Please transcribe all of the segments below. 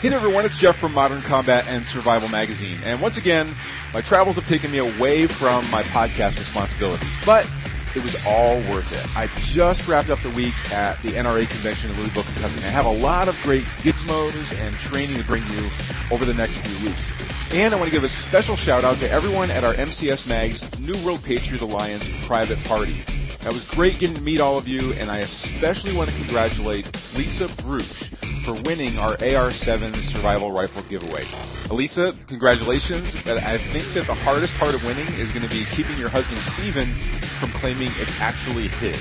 Hey there, everyone. It's Jeff from Modern Combat and Survival Magazine. And once again, my travels have taken me away from my podcast responsibilities, but it was all worth it. I just wrapped up the week at the NRA convention in Louisville, Kentucky. I have a lot of great gizmos and training to bring you over the next few weeks. And I want to give a special shout out to everyone at our MCS Mag's New World Patriot Alliance private party. That was great getting to meet all of you, and I especially want to congratulate Lisa Bruce for winning our AR-7 survival rifle giveaway. Elisa, congratulations. But I think that the hardest part of winning is going to be keeping your husband Steven from claiming it's actually his.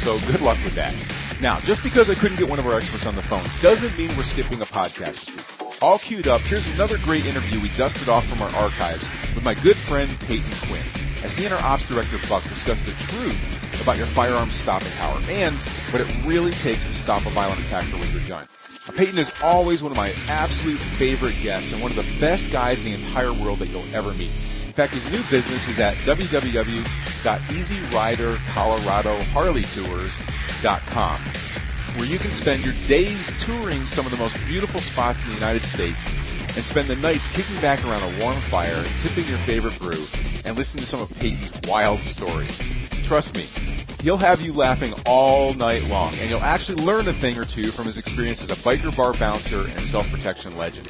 So good luck with that. Now, just because I couldn't get one of our experts on the phone doesn't mean we're skipping a podcast. All queued up, here's another great interview we dusted off from our archives with my good friend Peyton Quinn as he and our ops director Buck discuss the truth about your firearm's stopping power and what it really takes to stop a violent attacker with your gun. Peyton is always one of my absolute favorite guests and one of the best guys in the entire world that you'll ever meet. In fact, his new business is at www.easyridercoloradoharleytours.com where you can spend your days touring some of the most beautiful spots in the United States and spend the nights kicking back around a warm fire, tipping your favorite brew, and listening to some of Peyton's wild stories. Trust me, he'll have you laughing all night long, and you'll actually learn a thing or two from his experience as a biker bar bouncer and self-protection legend.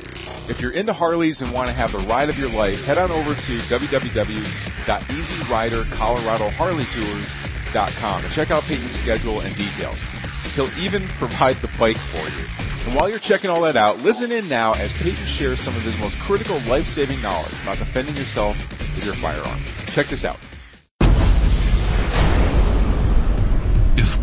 If you're into Harleys and want to have the ride of your life, head on over to www.easyridercoloradoharleytours.com and check out Peyton's schedule and details. He'll even provide the bike for you. And while you're checking all that out, listen in now as Peyton shares some of his most critical life-saving knowledge about defending yourself with your firearm. Check this out.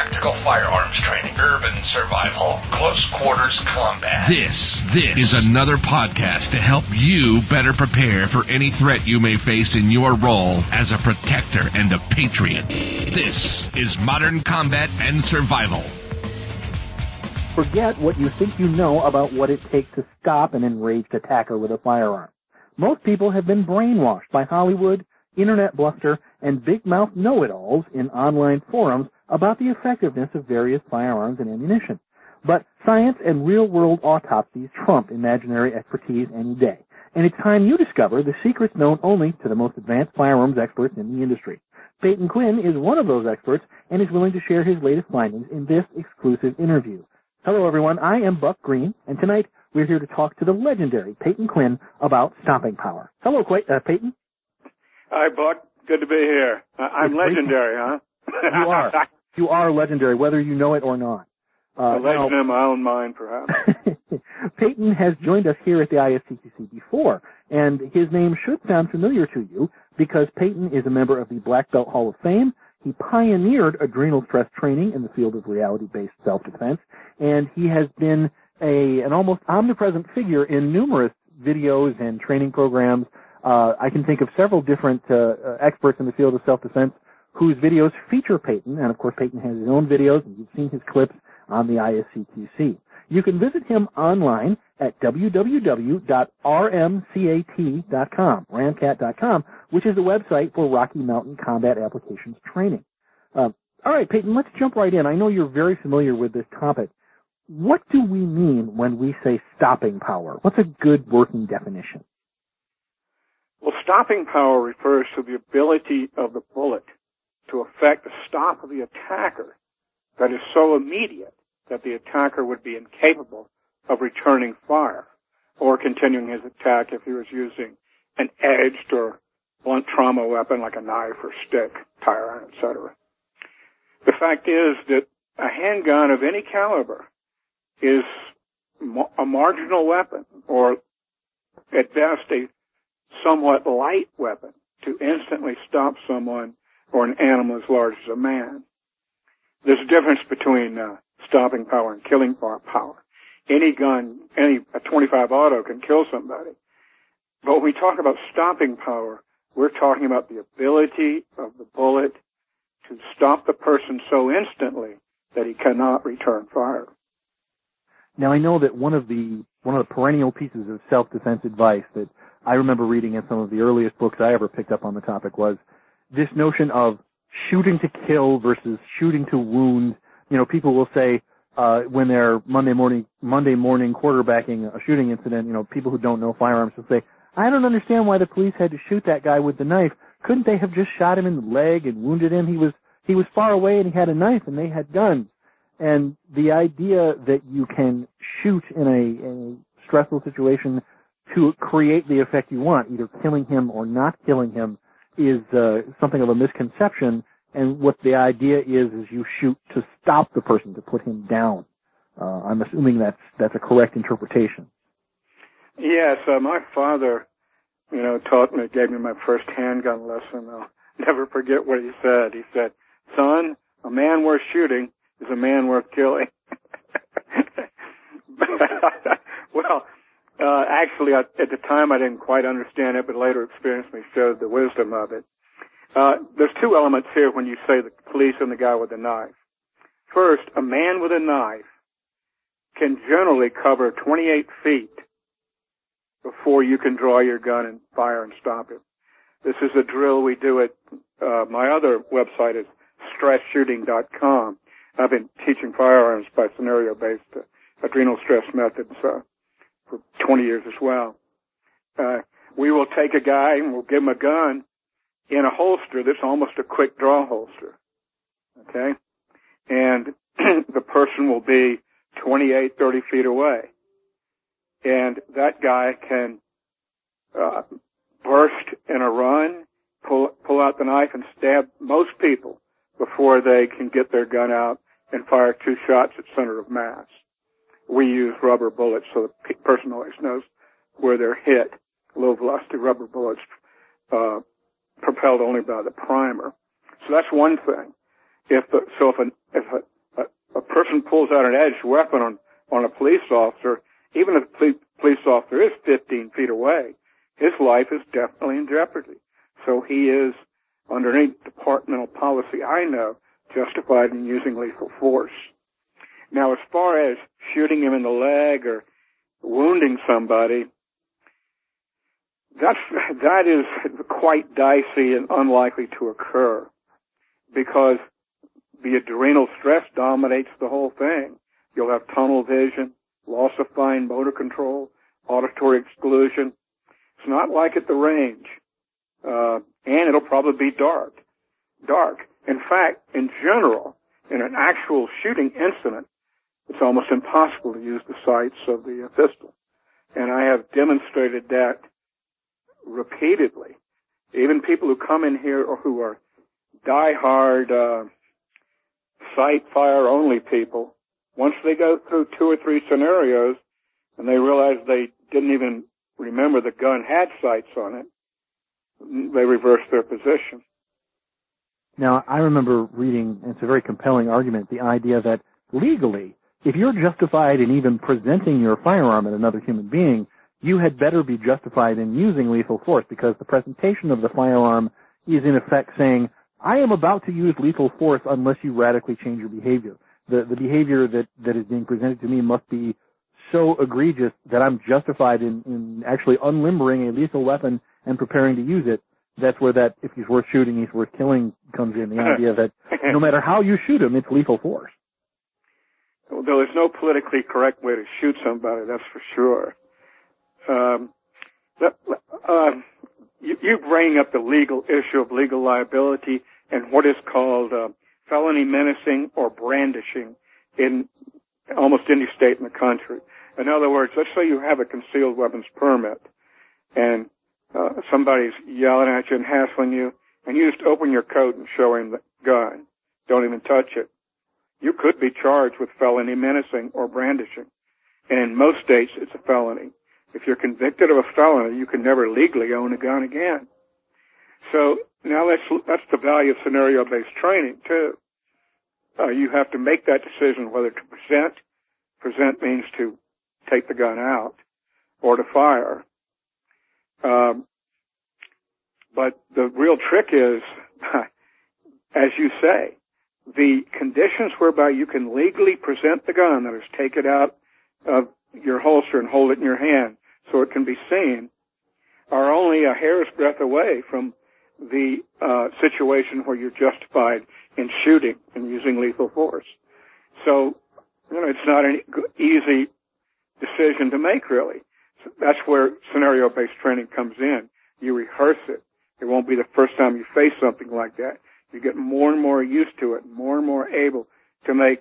Tactical firearms training, urban survival, close quarters combat. This, this is another podcast to help you better prepare for any threat you may face in your role as a protector and a patriot. This is Modern Combat and Survival. Forget what you think you know about what it takes to stop an enraged attacker with a firearm. Most people have been brainwashed by Hollywood, internet bluster, and big mouth know-it-alls in online forums about the effectiveness of various firearms and ammunition. But science and real-world autopsies trump imaginary expertise any day. And it's time you discover the secrets known only to the most advanced firearms experts in the industry. Peyton Quinn is one of those experts and is willing to share his latest findings in this exclusive interview. Hello everyone, I am Buck Green, and tonight we're here to talk to the legendary Peyton Quinn about stopping power. Hello, Qu- uh, Peyton. Hi, Buck. Good to be here. I'm It's great legendary, huh? You are. You are legendary, whether you know it or not. A Uh, legend now- in my own mind, perhaps. Peyton has joined us here at the ISCCC before, and his name should sound familiar to you because Peyton is a member of the Black Belt Hall of Fame. He pioneered adrenal stress training in the field of reality-based self-defense, and he has been a an almost omnipresent figure in numerous videos and training programs. Uh, I can think of several different uh, uh, experts in the field of self-defense whose videos feature Peyton, and of course Peyton has his own videos, and you've seen his clips on the ISCTC. You can visit him online at www.rmcat.com, ramcat.com, which is the website for Rocky Mountain Combat Applications Training. Uh, all right, Peyton, let's jump right in. I know you're very familiar with this topic. What do we mean when we say stopping power? What's a good working definition? well, stopping power refers to the ability of the bullet to effect the stop of the attacker that is so immediate that the attacker would be incapable of returning fire or continuing his attack if he was using an edged or blunt trauma weapon like a knife or stick, tire iron, etc. The fact is that a handgun of any caliber is a marginal weapon or at best a somewhat light weapon to instantly stop someone or an animal as large as a man. There's a difference between uh, stopping power and killing power. Any gun, any a 25 auto can kill somebody. But when we talk about stopping power, we're talking about the ability of the bullet to stop the person so instantly that he cannot return fire. Now I know that one of the one of the perennial pieces of self-defense advice that I remember reading in some of the earliest books I ever picked up on the topic was this notion of shooting to kill versus shooting to wound. You know, people will say uh, when they're Monday morning Monday morning quarterbacking a shooting incident, you know, people who don't know firearms will say, "I don't understand why the police had to shoot that guy with the knife. Couldn't they have just shot him in the leg and wounded him? He was he was far away and he had a knife and they had guns." And the idea that you can shoot in a, in a stressful situation to create the effect you want, either killing him or not killing him, is uh, something of a misconception. And what the idea is is you shoot to stop the person, to put him down. Uh, I'm assuming that's that's a correct interpretation. Yes, uh, my father, you know, taught me, gave me my first handgun lesson. I'll never forget what he said. He said, "Son, a man worth shooting is a man worth killing." well, uh, actually, I, at the time I didn't quite understand it, but later experience me showed the wisdom of it. Uh, there's two elements here when you say the police and the guy with the knife. First, a man with a knife can generally cover 28 feet before you can draw your gun and fire and stop him. This is a drill we do at uh, my other website is stressshooting.com. I've been teaching firearms by scenario-based uh, adrenal stress methods uh, for 20 years as well. Uh, we will take a guy and we'll give him a gun in a holster that's almost a quick draw holster. Okay? And the person will be 28, 30 feet away. And that guy can uh, burst in a run, pull, pull out the knife and stab most people before they can get their gun out and fire two shots at center of mass. We use rubber bullets so the person always knows where they're hit. Low velocity rubber bullets, uh, propelled only by the primer. So that's one thing. If the, so if an, if a, a, a person pulls out an edged weapon on, on a police officer, even if the police officer is 15 feet away, his life is definitely in jeopardy. So he is, under any departmental policy I know, justified in using lethal force. Now, as far as shooting him in the leg or wounding somebody, that's, that is quite dicey and unlikely to occur because the adrenal stress dominates the whole thing. You'll have tunnel vision, loss of fine motor control, auditory exclusion. It's not like at the range. Uh, and it'll probably be dark. Dark. In fact, in general, in an actual shooting incident, it's almost impossible to use the sights of the pistol. And I have demonstrated that repeatedly. Even people who come in here or who are die-hard uh, sight fire only people, once they go through two or three scenarios and they realize they didn't even remember the gun had sights on it, they reverse their position. Now, I remember reading, and it's a very compelling argument, the idea that legally, if you're justified in even presenting your firearm at another human being, you had better be justified in using lethal force because the presentation of the firearm is in effect saying, I am about to use lethal force unless you radically change your behavior. The, the behavior that, that is being presented to me must be so egregious that I'm justified in, in actually unlimbering a lethal weapon and preparing to use it. That's where that, if he's worth shooting, he's worth killing comes in. The idea that no matter how you shoot him, it's lethal force. Well, there's no politically correct way to shoot somebody, that's for sure. Um, uh, you, you bring up the legal issue of legal liability and what is called uh, felony menacing or brandishing in almost any state in the country. In other words, let's say you have a concealed weapons permit and uh, somebody's yelling at you and hassling you, and you just open your coat and show him the gun. Don't even touch it. You could be charged with felony menacing or brandishing. And in most states, it's a felony. If you're convicted of a felony, you can never legally own a gun again. So now that's, that's the value of scenario-based training too. Uh, you have to make that decision whether to present. Present means to take the gun out or to fire. Um, but the real trick is as you say, the conditions whereby you can legally present the gun, that is, take it out of your holster and hold it in your hand so it can be seen, are only a hair's breadth away from the uh, situation where you're justified in shooting and using lethal force. So, you know, it's not an easy decision to make, really. So that's where scenario-based training comes in. You rehearse it. It won't be the first time you face something like that. You get more and more used to it, more and more able to make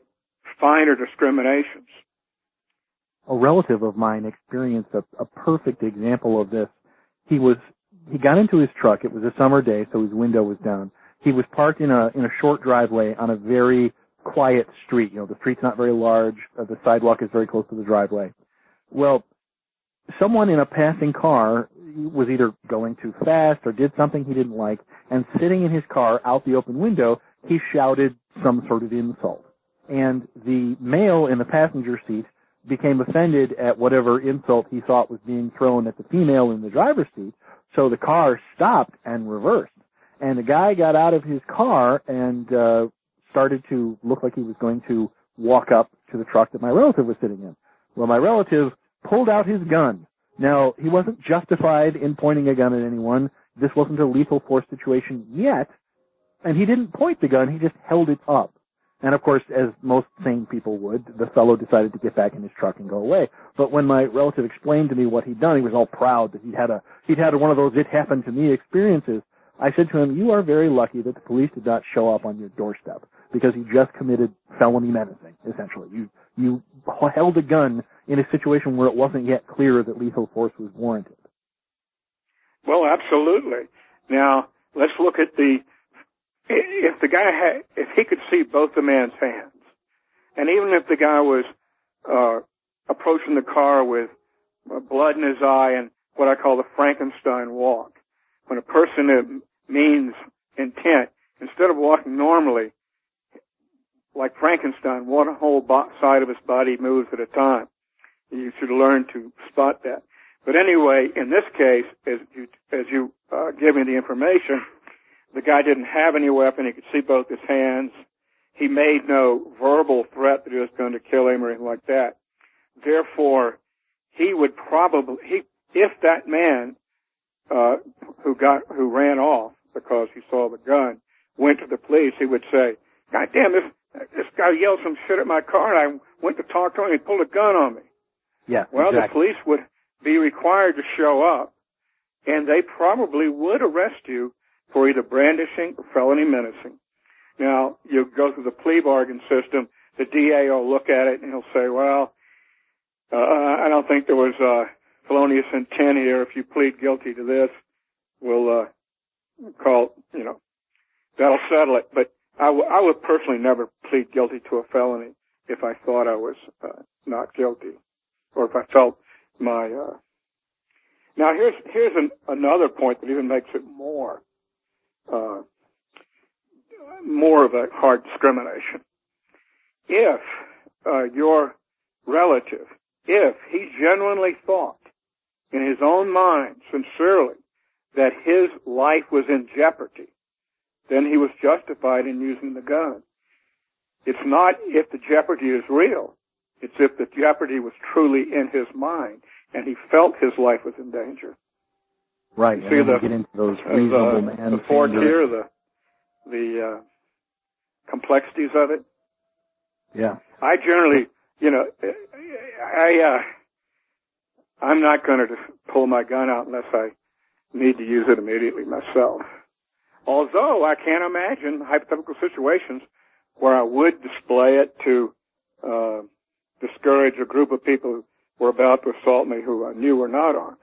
finer discriminations. A relative of mine experienced a, a perfect example of this. He was he got into his truck. It was a summer day, so his window was down. He was parked in a in a short driveway on a very quiet street. You know, the street's not very large. Uh, the sidewalk is very close to the driveway. Well, someone in a passing car was either going too fast or did something he didn't like, and sitting in his car out the open window, he shouted some sort of insult. And the male in the passenger seat became offended at whatever insult he thought was being thrown at the female in the driver's seat, so the car stopped and reversed. And the guy got out of his car and uh, started to look like he was going to walk up to the truck that my relative was sitting in. Well, my relative pulled out his gun. Now, he wasn't justified in pointing a gun at anyone. This wasn't a lethal force situation yet. And he didn't point the gun, he just held it up. And of course, as most sane people would, the fellow decided to get back in his truck and go away. But when my relative explained to me what he'd done, he was all proud that he'd had a, he'd had one of those it happened to me experiences. I said to him, you are very lucky that the police did not show up on your doorstep because you just committed felony menacing, essentially. You, you held a gun in a situation where it wasn't yet clear that lethal force was warranted. Well, absolutely. Now, let's look at the, if the guy had, if he could see both the man's hands, and even if the guy was, uh, approaching the car with blood in his eye and what I call the Frankenstein walk, when a person means intent, instead of walking normally, like Frankenstein, one whole side of his body moves at a time. You should learn to spot that. But anyway, in this case, as you, as you uh, give me the information, the guy didn't have any weapon. He could see both his hands. He made no verbal threat that he was going to kill him or anything like that. Therefore, he would probably, he, if that man, uh, who got, who ran off because he saw the gun, went to the police, he would say, God damn, this, this guy yelled some shit at my car and I went to talk to him and he pulled a gun on me. Yeah. Well, exactly. the police would be required to show up and they probably would arrest you for either brandishing or felony menacing. Now, you go through the plea bargain system, the DA will look at it and he'll say, well, uh, I don't think there was, uh, felonious intent here. If you plead guilty to this, we'll, uh, call, you know, that'll settle it. But I, w- I would personally never plead guilty to a felony if I thought I was uh, not guilty, or if I felt my. Uh... Now here's here's an, another point that even makes it more uh, more of a hard discrimination. If uh, your relative, if he genuinely thought in his own mind, sincerely, that his life was in jeopardy, then he was justified in using the gun. It's not if the jeopardy is real. It's if the jeopardy was truly in his mind and he felt his life was in danger. Right. You and see the, get into those the, reasonable man the four standards. tier, the, the, uh, complexities of it. Yeah. I generally, you know, I, uh, I'm not going to just pull my gun out unless I need to use it immediately myself. Although I can't imagine hypothetical situations where I would display it to uh, discourage a group of people who were about to assault me who I knew were not armed.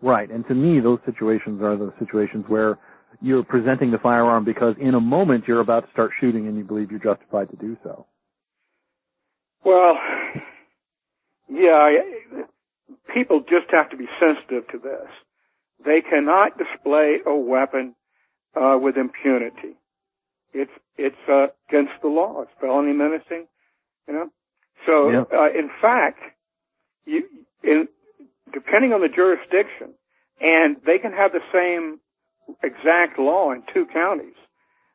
Right. And to me, those situations are the situations where you're presenting the firearm because in a moment you're about to start shooting and you believe you're justified to do so. Well, yeah, people just have to be sensitive to this. They cannot display a weapon uh, with impunity. It's it's uh, against the law. It's felony menacing, you know. So, Yeah. uh, in fact, you in depending on the jurisdiction, and they can have the same exact law in two counties.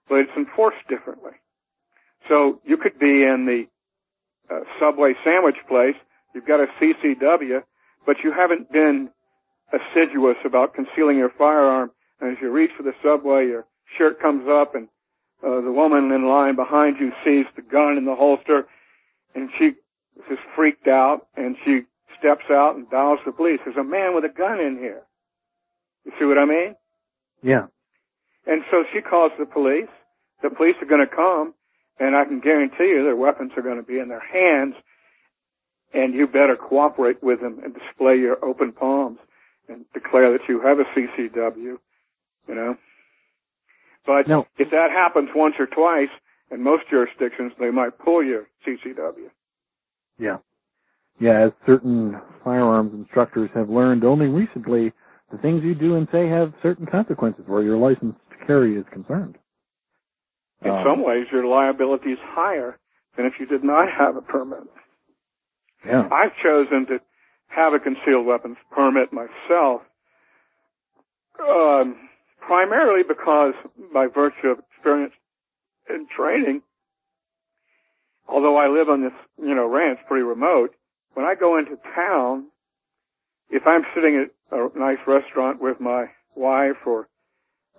but it's enforced differently. So you could be in the uh, Subway sandwich place, you've got a CCW, but you haven't been assiduous about concealing your firearm. And as you reach for the Subway, your shirt comes up and uh, the woman in line behind you sees the gun in the holster and she is freaked out and she steps out and dials the police. There's a man with a gun in here. You see what I mean? Yeah. And so she calls the police. The police are going to come, and I can guarantee you their weapons are going to be in their hands, and you better cooperate with them and display your open palms and declare that you have a CCW, you know. But no. if that happens once or twice, in most jurisdictions, they might pull your CCW. Yeah. Yeah, as certain firearms instructors have learned only recently, the things you do and say have certain consequences where your license to carry is concerned. In um, some ways, your liability is higher than if you did not have a permit. Yeah. I've chosen to have a concealed weapons permit myself, um, primarily because by virtue of experience and training, although I live on this, you know, ranch pretty remote, when I go into town, if I'm sitting at a nice restaurant with my wife or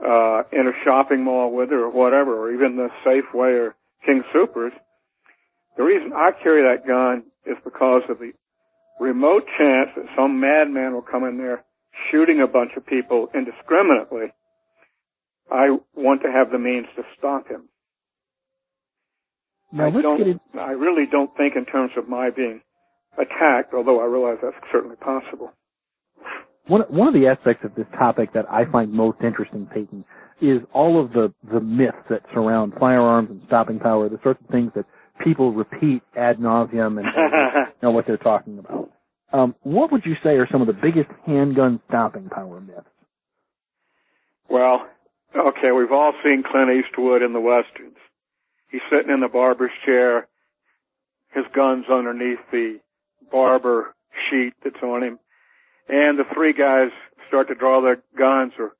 uh, in a shopping mall with her or whatever, or even the Safeway or King Soopers, the reason I carry that gun is because of the remote chance that some madman will come in there shooting a bunch of people indiscriminately. I want to have the means to stop him. Now, I don't, I really don't think in terms of my being attacked, although I realize that's certainly possible. One one of the aspects of this topic that I find most interesting, Peyton, is all of the the myths that surround firearms and stopping power, the sorts of things that people repeat ad nauseum and know what they're talking about. Um, what would you say are some of the biggest handgun stopping power myths? Well, okay, we've all seen Clint Eastwood in the westerns. He's sitting in the barber's chair, his gun's underneath the barber sheet that's on him. And the three guys start to draw their guns or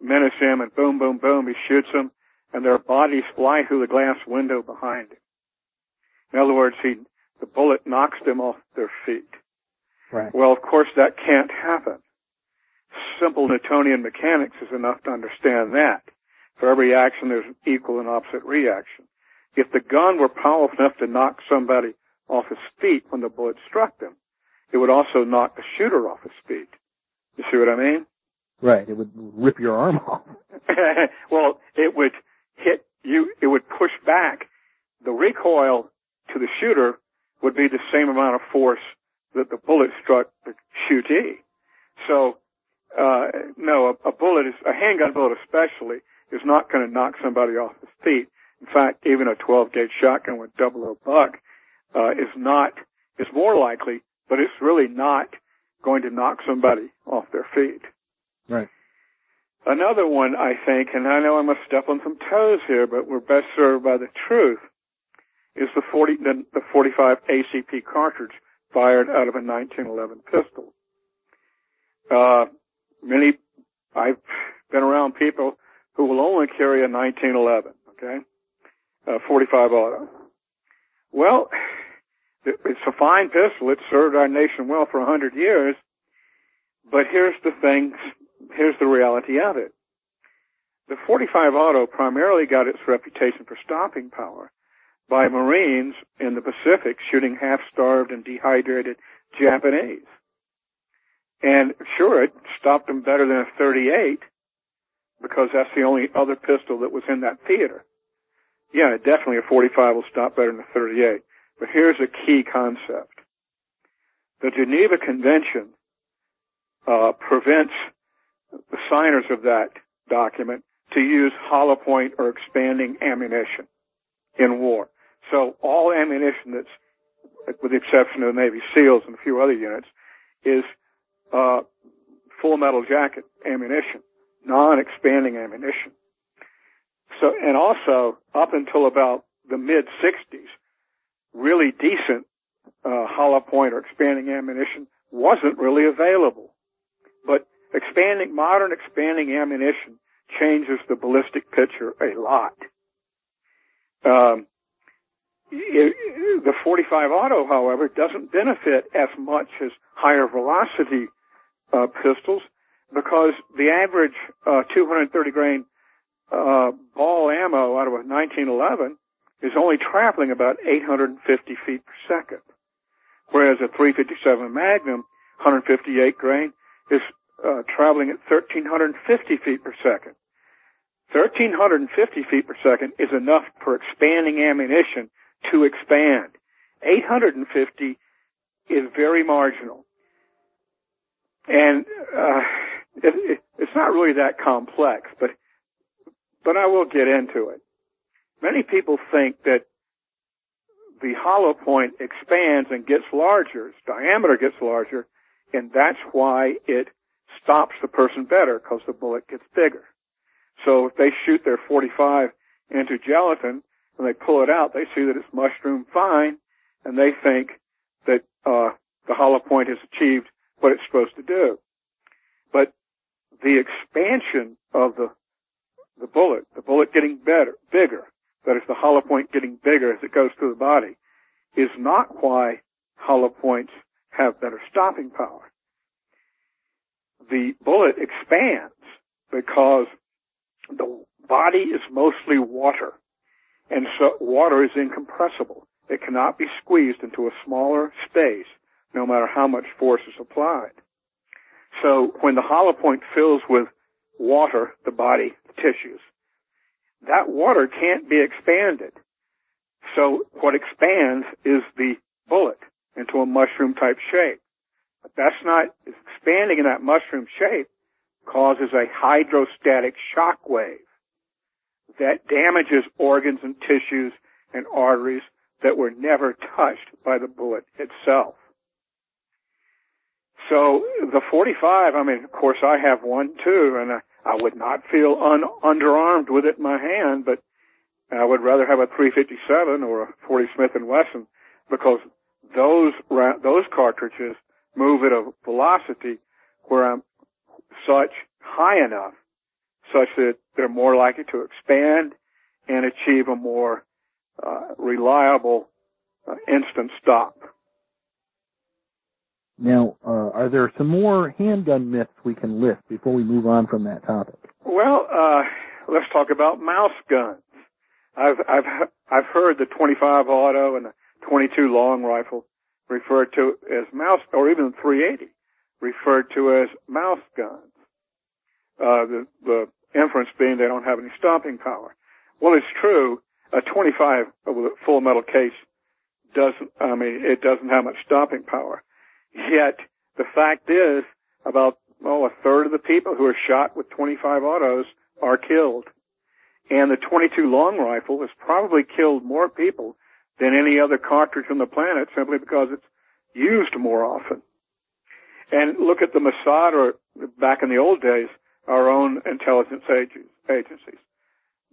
menace him and boom, boom, boom, he shoots them and their bodies fly through the glass window behind him. In other words, he, the bullet knocks them off their feet. Right. Well, of course that can't happen. Simple Newtonian mechanics is enough to understand that. For every action, there's an equal and opposite reaction. If the gun were powerful enough to knock somebody off his feet when the bullet struck them. It would also knock the shooter off his feet. You see what I mean? Right. It would rip your arm off. well, it would hit you, it would push back. The recoil to the shooter would be the same amount of force that the bullet struck the shootee. So, uh, no, a, a bullet is, a handgun bullet especially, is not going to knock somebody off his feet. In fact, even a 12 gauge shotgun with double O buck uh, is not is more likely, but it's really not going to knock somebody off their feet. Right. Another one, I think, and I know I must step on some toes here, but we're best served by the truth, is the 40 the, the 45 ACP cartridge fired out of a 1911 pistol. Uh, many, I've been around people who will only carry a 1911, okay, uh, 45 auto. Well, it's a fine pistol. It's served our nation well for a hundred years. But here's the thing. Here's the reality of it. The 45 auto primarily got its reputation for stopping power by Marines in the Pacific shooting half-starved and dehydrated Japanese. And sure, it stopped them better than a 38 because that's the only other pistol that was in that theater. Yeah, definitely a 45 will stop better than a 38. But here's a key concept. The Geneva Convention uh, prevents the signers of that document to use hollow point or expanding ammunition in war. So all ammunition that's, with the exception of the Navy SEALs and a few other units, is uh, full metal jacket ammunition, non-expanding ammunition. So, and also up until about the mid 60s, really decent uh, hollow point or expanding ammunition wasn't really available. But expanding, modern expanding ammunition changes the ballistic picture a lot. Um, it, the 45 auto, however, doesn't benefit as much as higher velocity uh, pistols because the average uh, 230 grain uh, ball ammo out of a 1911 is only traveling about 850 feet per second, whereas a 357 Magnum 158 grain is uh, traveling at 1350 feet per second. 1350 feet per second is enough for expanding ammunition to expand. 850 is very marginal. And uh, it, it, it's not really that complex, but but I will get into it. Many people think that the hollow point expands and gets larger, its diameter gets larger, and that's why it stops the person better because the bullet gets bigger. So if they shoot their 45 into gelatin and they pull it out, they see that it's mushroom fine and they think that uh, the hollow point has achieved what it's supposed to do. But the expansion of the the bullet, the bullet getting better, bigger, that is the hollow point getting bigger as it goes through the body, is not why hollow points have better stopping power. The bullet expands because the body is mostly water, and so water is incompressible. It cannot be squeezed into a smaller space, no matter how much force is applied. So when the hollow point fills with water, the body, tissues, that water can't be expanded. So what expands is the bullet into a mushroom type shape. But that's not, expanding in that mushroom shape causes a hydrostatic shock wave that damages organs and tissues and arteries that were never touched by the bullet itself. So the 45, I mean, of course I have one too, and I, I would not feel un, underarmed with it in my hand, but I would rather have a 357 or a 40 Smith and Wesson because those ra- those cartridges move at a velocity where I'm such high enough such that they're more likely to expand and achieve a more uh, reliable uh, instant stop. Now, uh, are there some more handgun myths we can list before we move on from that topic? Well, uh, let's talk about mouse guns. I've I've I've heard the 25 auto and the 22 long rifle referred to as mouse, or even the 380 referred to as mouse guns. Uh, the the inference being they don't have any stopping power. Well, it's true. A 25 with a full metal case doesn't. I mean, it doesn't have much stopping power. Yet the fact is, about well, a third of the people who are shot with 25 autos are killed. And the 22 long rifle has probably killed more people than any other cartridge on the planet simply because it's used more often. And look at the Mossad or back in the old days, our own intelligence agencies.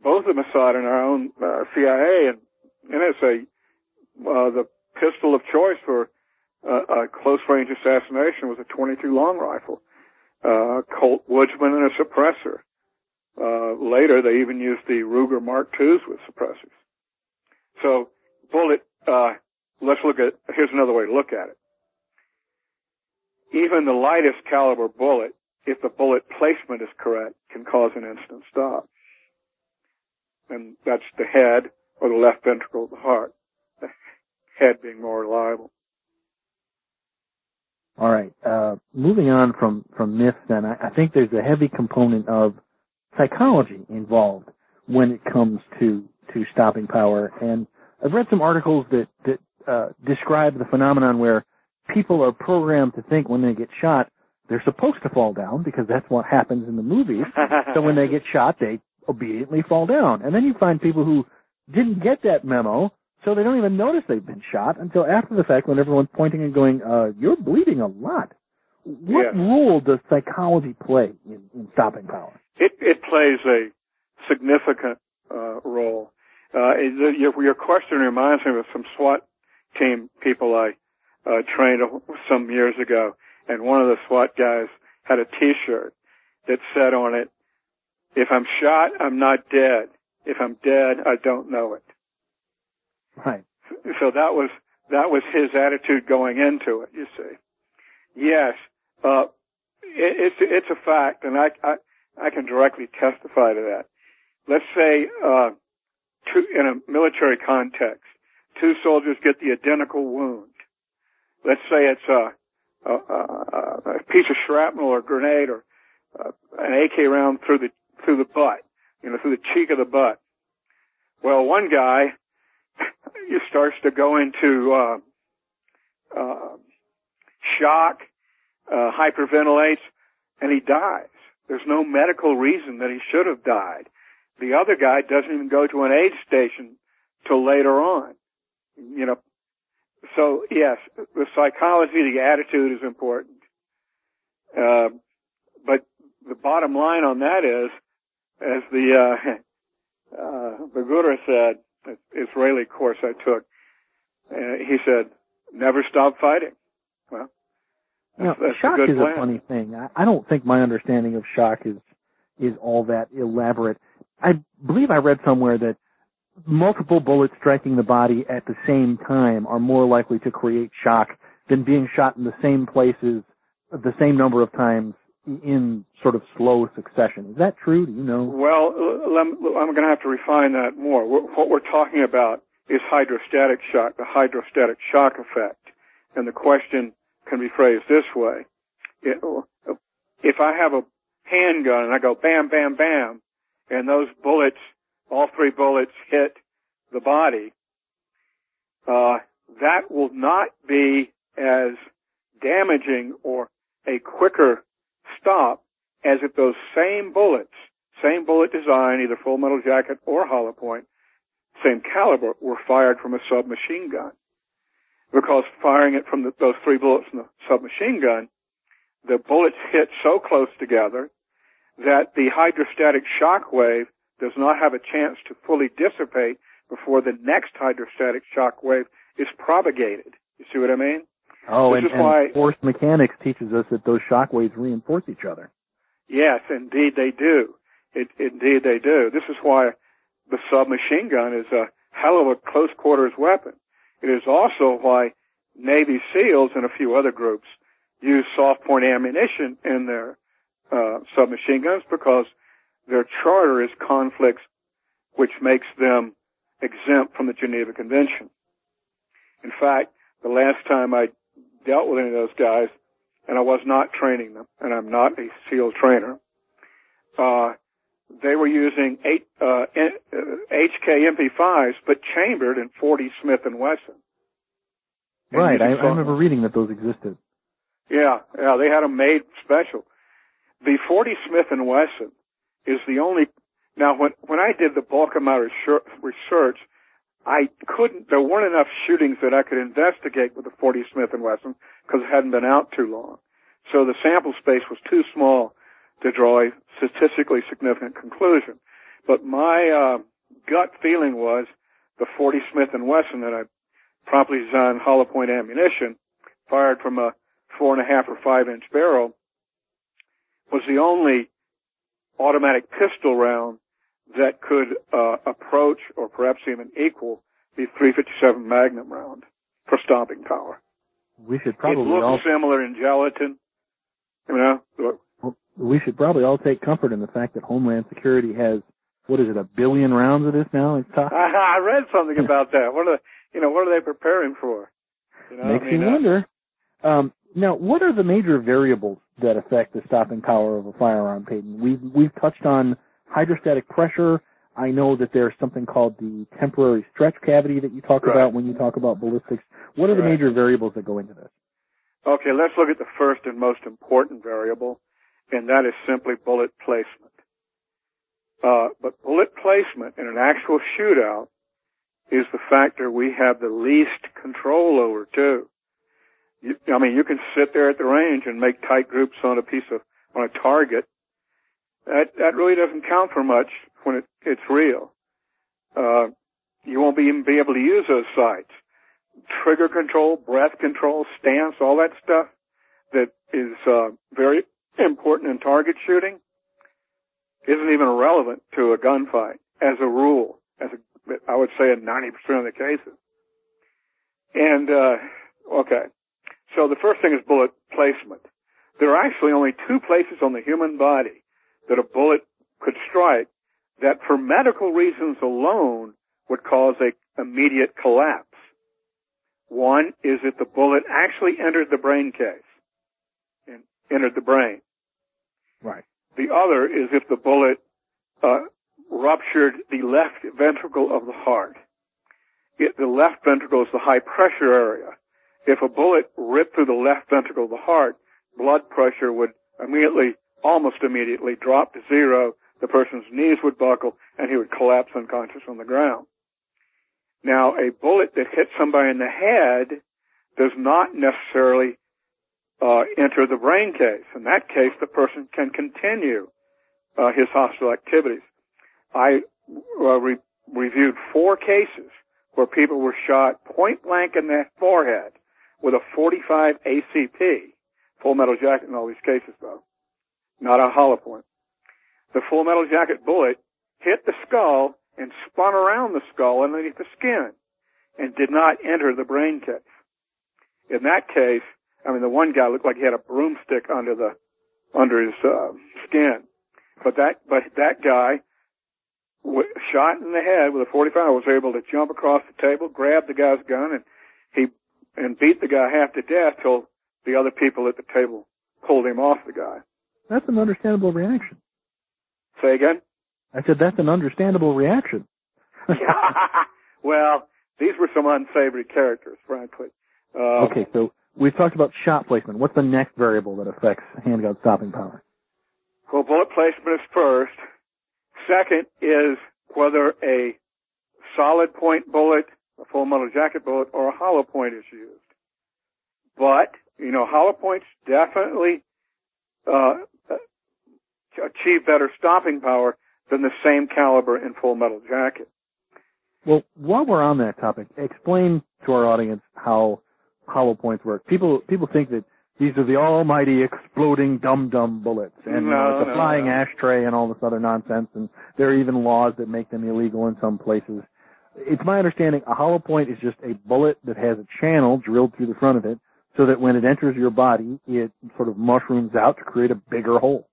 Both the Mossad and our own uh, CIA and NSA, uh, the pistol of choice for uh, a close range assassination with a 22 long rifle, uh, Colt Woodsman and a suppressor. Uh, later, they even used the Ruger Mark IIs with suppressors. So, bullet. Uh, let's look at. Here's another way to look at it. Even the lightest caliber bullet, if the bullet placement is correct, can cause an instant stop. And that's the head or the left ventricle of the heart. The head being more reliable. All right. Uh, moving on from, from myths then, I, I think there's a heavy component of psychology involved when it comes to, to stopping power. And I've read some articles that, that, uh, describe the phenomenon where people are programmed to think when they get shot, they're supposed to fall down because that's what happens in the movies. so when they get shot, they obediently fall down. And then you find people who didn't get that memo so they don't even notice they've been shot until after the fact when everyone's pointing and going, uh, you're bleeding a lot. What yes. role does psychology play in, in stopping power? It, it plays a significant uh, role. Uh, your, your question reminds me of some SWAT team people I uh, trained some years ago, and one of the SWAT guys had a T-shirt that said on it, "If I'm shot, I'm not dead. If I'm dead, I don't know it." Right. So that was that was his attitude going into it. You see. Yes, uh, it, it's it's a fact, and I, I I can directly testify to that. Let's say uh, two, in a military context, two soldiers get the identical wound. Let's say it's a, a, a, a piece of shrapnel or grenade or uh, an AK round through the through the butt, you know, through the cheek of the butt. Well, one guy he starts to go into uh, uh, shock, uh, hyperventilates, and he dies. There's no medical reason that he should have died. The other guy doesn't even go to an aid station till later on. You know, so yes, the psychology, the attitude is important. Uh, but the bottom line on that is, as the uh, uh, Bagura said, Israeli course I took, uh, he said, "Never stop fighting." Well, you know, that's shock a is plan. a funny thing. I, I don't think my understanding of shock is is all that elaborate. I believe I read somewhere that multiple bullets striking the body at the same time are more likely to create shock than being shot in the same places the same number of times in sort of slow succession. Is that true? Do you know? Well, I'm going to have to refine that more. What we're talking about is hydrostatic shock, the hydrostatic shock effect. And the question can be phrased this way. If I have a handgun and I go bam, bam, bam, and those bullets, all three bullets hit the body, uh, that will not be as damaging or a quicker stop as if those same bullets, same bullet design, either full metal jacket or hollow point, same caliber, were fired from a submachine gun. Because firing it from the, those three bullets from the submachine gun, the bullets hit so close together that the hydrostatic shock wave does not have a chance to fully dissipate before the next hydrostatic shock wave is propagated. You see what I mean? Oh, This and, is why- and force mechanics teaches us that those shock waves reinforce each other. Yes, indeed they do. It, indeed they do. This is why the submachine gun is a hell of a close quarters weapon. It is also why Navy SEALs and a few other groups use soft point ammunition in their uh, submachine guns because their charter is conflicts which makes them exempt from the Geneva Convention. In fact, the last time I dealt with any of those guys, and I was not training them, and I'm not a SEAL trainer, uh, they were using eight, uh, uh, HK MP5s, but chambered in 40 Smith and Wesson. And right. I, I remember reading that those existed. yeah, yeah, they had them made special. The 40 Smith and Wesson is the only. Now, when when I did the bulk of my research, I couldn't. There weren't enough shootings that I could investigate with the 40 Smith and Wesson because it hadn't been out too long. So the sample space was too small to draw a statistically significant conclusion. But my uh, gut feeling was the 40 Smith and Wesson that I promptly designed hollow point ammunition fired from a four and a half or five inch barrel was the only automatic pistol round that could uh, approach or perhaps even equal the 357 Magnum round for stomping power. We should it probably looks all similar in gelatin, you know. we should probably all take comfort in the fact that Homeland Security has what is it a billion rounds of this now? It's top. I read something about that. What are you know? What are they preparing for? You know, Makes I mean, you uh, wonder. Um, now, what are the major variables that affect the stopping power of a firearm, Peyton? We've we've touched on hydrostatic pressure. I know that there's something called the temporary stretch cavity that you talk Right. about when you talk about ballistics. What are the Right. major variables that go into this? Okay, let's look at the first and most important variable, and that is simply bullet placement. Uh, but bullet placement in an actual shootout is the factor we have the least control over too. You, I mean, you can sit there at the range and make tight groups on a piece of, on a target. That, that really doesn't count for much when it, it's real. Uh, you won't be, even be able to use those sights trigger control, breath control, stance, all that stuff that is uh, very important in target shooting isn't even relevant to a gunfight as a rule, as a I would say in 90% of the cases. And, uh, okay. So the first thing is bullet placement. There are actually only two places on the human body that a bullet could strike that for medical reasons alone would cause a immediate collapse. One is if the bullet actually entered the brain case and entered the brain. Right. The other is if the bullet uh, ruptured the left ventricle of the heart. It, the left ventricle is the high pressure area. If a bullet ripped through the left ventricle of the heart, blood pressure would immediately, almost immediately drop to zero. The person's knees would buckle and he would collapse unconscious on the ground. Now, a bullet that hits somebody in the head does not necessarily uh, enter the brain case. In that case, the person can continue uh, his hostile activities. I uh, re- reviewed four cases where people were shot point blank in the forehead with a 45 ACP, full metal jacket in all these cases though, not a hollow point. The full metal jacket bullet hit the skull and spun around the skull underneath the skin and did not enter the brain case. In that case, I mean, the one guy looked like he had a broomstick under the, under his, uh, skin. But that, but that guy shot in the head with a 45 was able to jump across the table, grab the guy's gun, and he and beat the guy half to death till the other people at the table pulled him off the guy. That's an understandable reaction. Say again? I said that's an understandable reaction. well, these were some unsavory characters, frankly. Uh, okay, so we've talked about shot placement. What's the next variable that affects handgun stopping power? Well, bullet placement is first. Second is whether a solid point bullet, a full metal jacket bullet, or a hollow point is used. But, you know, hollow points definitely uh, achieve better stopping power than the same caliber in full metal jacket. Well, while we're on that topic, explain to our audience how hollow points work. People people think that these are the almighty exploding dum dum bullets and no, uh, the no, flying no. ashtray and all this other nonsense and there are even laws that make them illegal in some places. It's my understanding a hollow point is just a bullet that has a channel drilled through the front of it so that when it enters your body it sort of mushrooms out to create a bigger hole.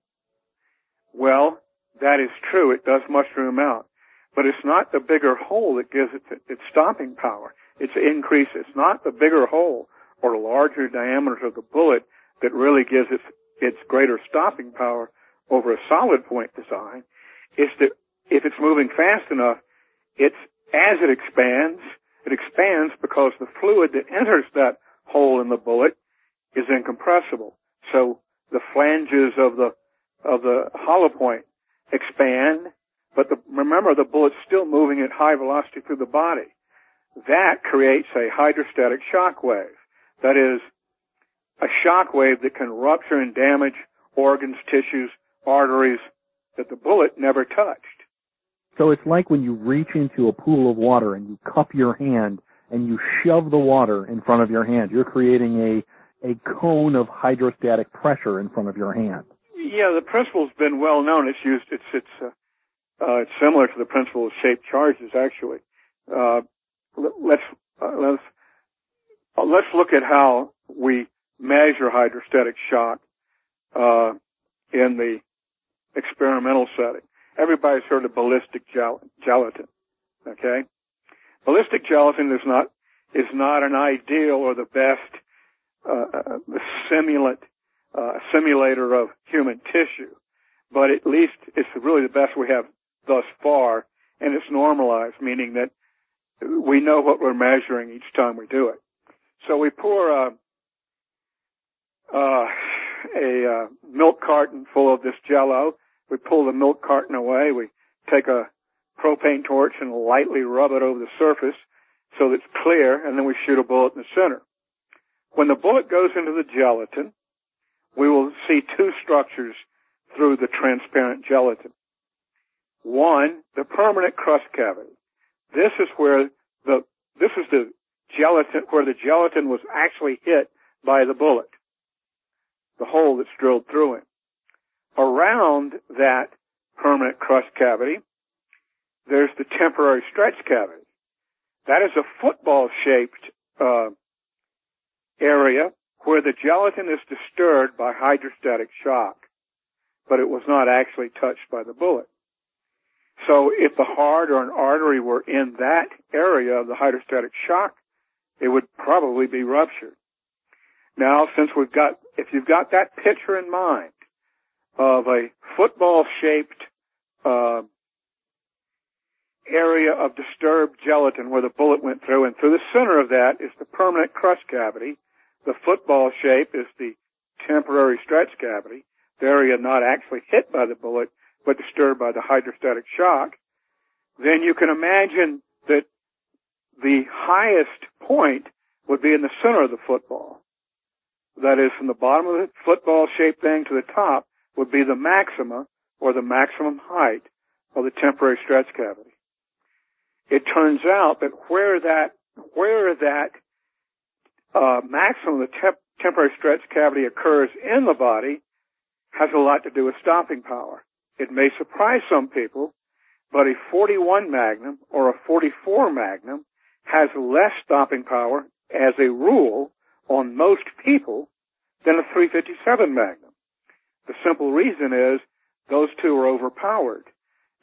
Well, that is true. It does mushroom out. But it's not the bigger hole that gives it its stopping power. It's increase. It's not the bigger hole or larger diameter of the bullet that really gives it its greater stopping power over a solid point design. It's that if it's moving fast enough, it's as it expands, it expands because the fluid that enters that hole in the bullet is incompressible. So the flanges of the of the hollow point expand, but the, remember the bullet's still moving at high velocity through the body. That creates a hydrostatic shock wave. That is a shock wave that can rupture and damage organs, tissues, arteries that the bullet never touched. So it's like when you reach into a pool of water and you cup your hand and you shove the water in front of your hand. You're creating a, a cone of hydrostatic pressure in front of your hand. Yeah, the principle's been well known. It's used. It's it's uh, uh, it's similar to the principle of shape charges, actually. Uh, let's uh, let's uh, let's look at how we measure hydrostatic shock uh, in the experimental setting. Everybody's heard of ballistic gel- gelatin. Okay, ballistic gelatin is not is not an ideal or the best uh, simulant uh, simulator of human tissue, but at least it's really the best we have thus far, and it's normalized, meaning that we know what we're measuring each time we do it. So we pour a, uh, a uh, milk carton full of this jello. We pull the milk carton away. We take a propane torch and lightly rub it over the surface so that it's clear, and then we shoot a bullet in the center. When the bullet goes into the gelatin, we will see two structures through the transparent gelatin. One, the permanent crush cavity. This is where the, this is the gelatin, where the gelatin was actually hit by the bullet. The hole that's drilled through it. Around that permanent crush cavity, there's the temporary stretch cavity. That is a football-shaped uh, area where the gelatin is disturbed by hydrostatic shock, but it was not actually touched by the bullet. So if the heart or an artery were in that area of the hydrostatic shock, it would probably be ruptured. Now, since we've got, if you've got that picture in mind of a football-shaped uh, area of disturbed gelatin where the bullet went through, and through the center of that is the permanent crush cavity. The football shape is the temporary stretch cavity, the area not actually hit by the bullet, but disturbed by the hydrostatic shock. Then you can imagine that the highest point would be in the center of the football. That is, from the bottom of the football shaped thing to the top would be the maxima or the maximum height of the temporary stretch cavity. It turns out that where that where that uh, maximum the temp- temporary stretch cavity occurs in the body has a lot to do with stopping power. It may surprise some people, but a 41 Magnum or a 44 Magnum has less stopping power as a rule on most people than a 357 Magnum. The simple reason is those two are overpowered.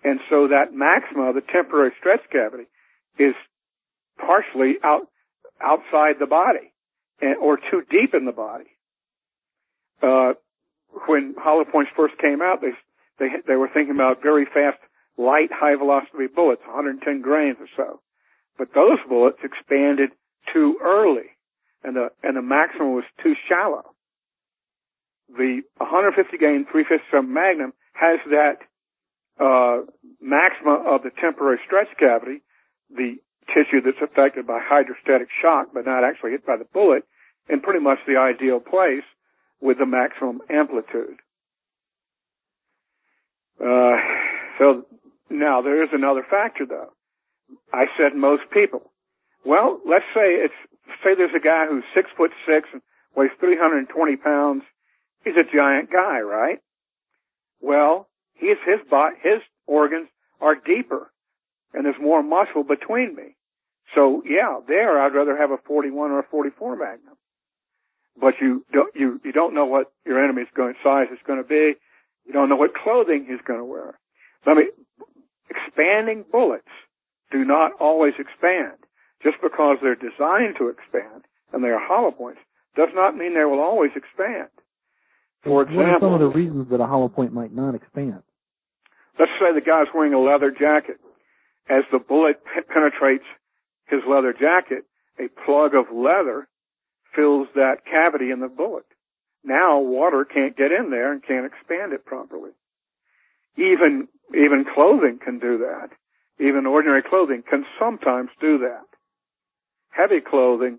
And so that maxima, the temporary stretch cavity, is partially out, outside the body or too deep in the body. Uh, when hollow points first came out, they, they, they were thinking about very fast, light, high velocity bullets, 110 grains or so. But those bullets expanded too early and the, and the maximum was too shallow. The 150 grain 357 Magnum has that uh, maxima of the temporary stretch cavity, the tissue that's affected by hydrostatic shock but not actually hit by the bullet, in pretty much the ideal place with the maximum amplitude. Uh, so now there is another factor though. I said most people. Well, let's say it's say there's a guy who's six foot six and weighs 320 pounds. He's a giant guy, right? Well, his his his organs are deeper, and there's more muscle between me. So yeah, there I'd rather have a 41 or a 44 Magnum. But you don't you you don't know what your enemy's going size is going to be. You don't know what clothing he's going to wear. Let me expanding bullets do not always expand. Just because they're designed to expand and they are hollow points does not mean they will always expand. For example, what are some of the reasons that a hollow point might not expand? Let's say the guy's wearing a leather jacket. As the bullet penetrates his leather jacket, a plug of leather fills that cavity in the bullet. Now water can't get in there and can't expand it properly. Even, even clothing can do that. Even ordinary clothing can sometimes do that. Heavy clothing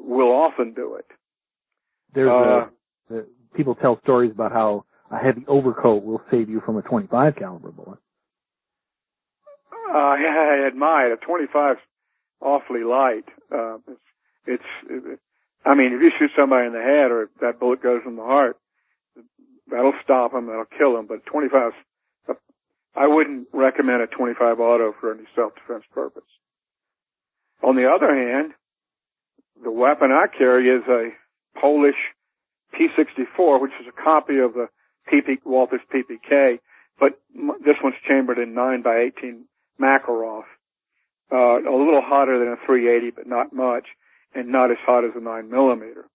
will often do it. There's uh, a, people tell stories about how a heavy overcoat will save you from a 25 caliber bullet. Uh, I admire it. A 25 is awfully light. Uh, it's, it's, it, I mean, if you shoot somebody in the head or that bullet goes in the heart, that'll stop them, that'll kill them. But 25, I wouldn't recommend a 25 auto for any self-defense purpose. On the other hand, the weapon I carry is a Polish P64, which is a copy of the PP, Walther's PPK, but this one's chambered in 9 by 18 Makarov. Uh, a little hotter than a 380, but not much, and not as hot as a 9 millimeter.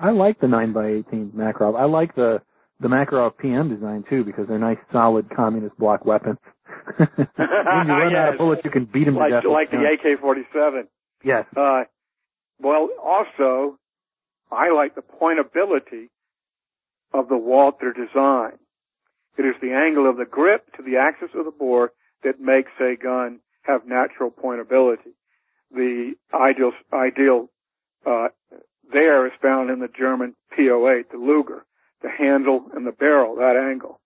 I like the 9 by 18 Makarov. I like the the Makarov PM design too because they're nice, solid communist bloc weapons. when you run yes. out of bullets, you can beat them like, to death. Like the AK-47. Yes. Uh, well, also, I like the pointability of the Walther design. It is the angle of the grip to the axis of the bore that makes a gun have natural pointability. The ideal, ideal, uh, there is found in the German P08, the Luger, the handle and the barrel, that angle.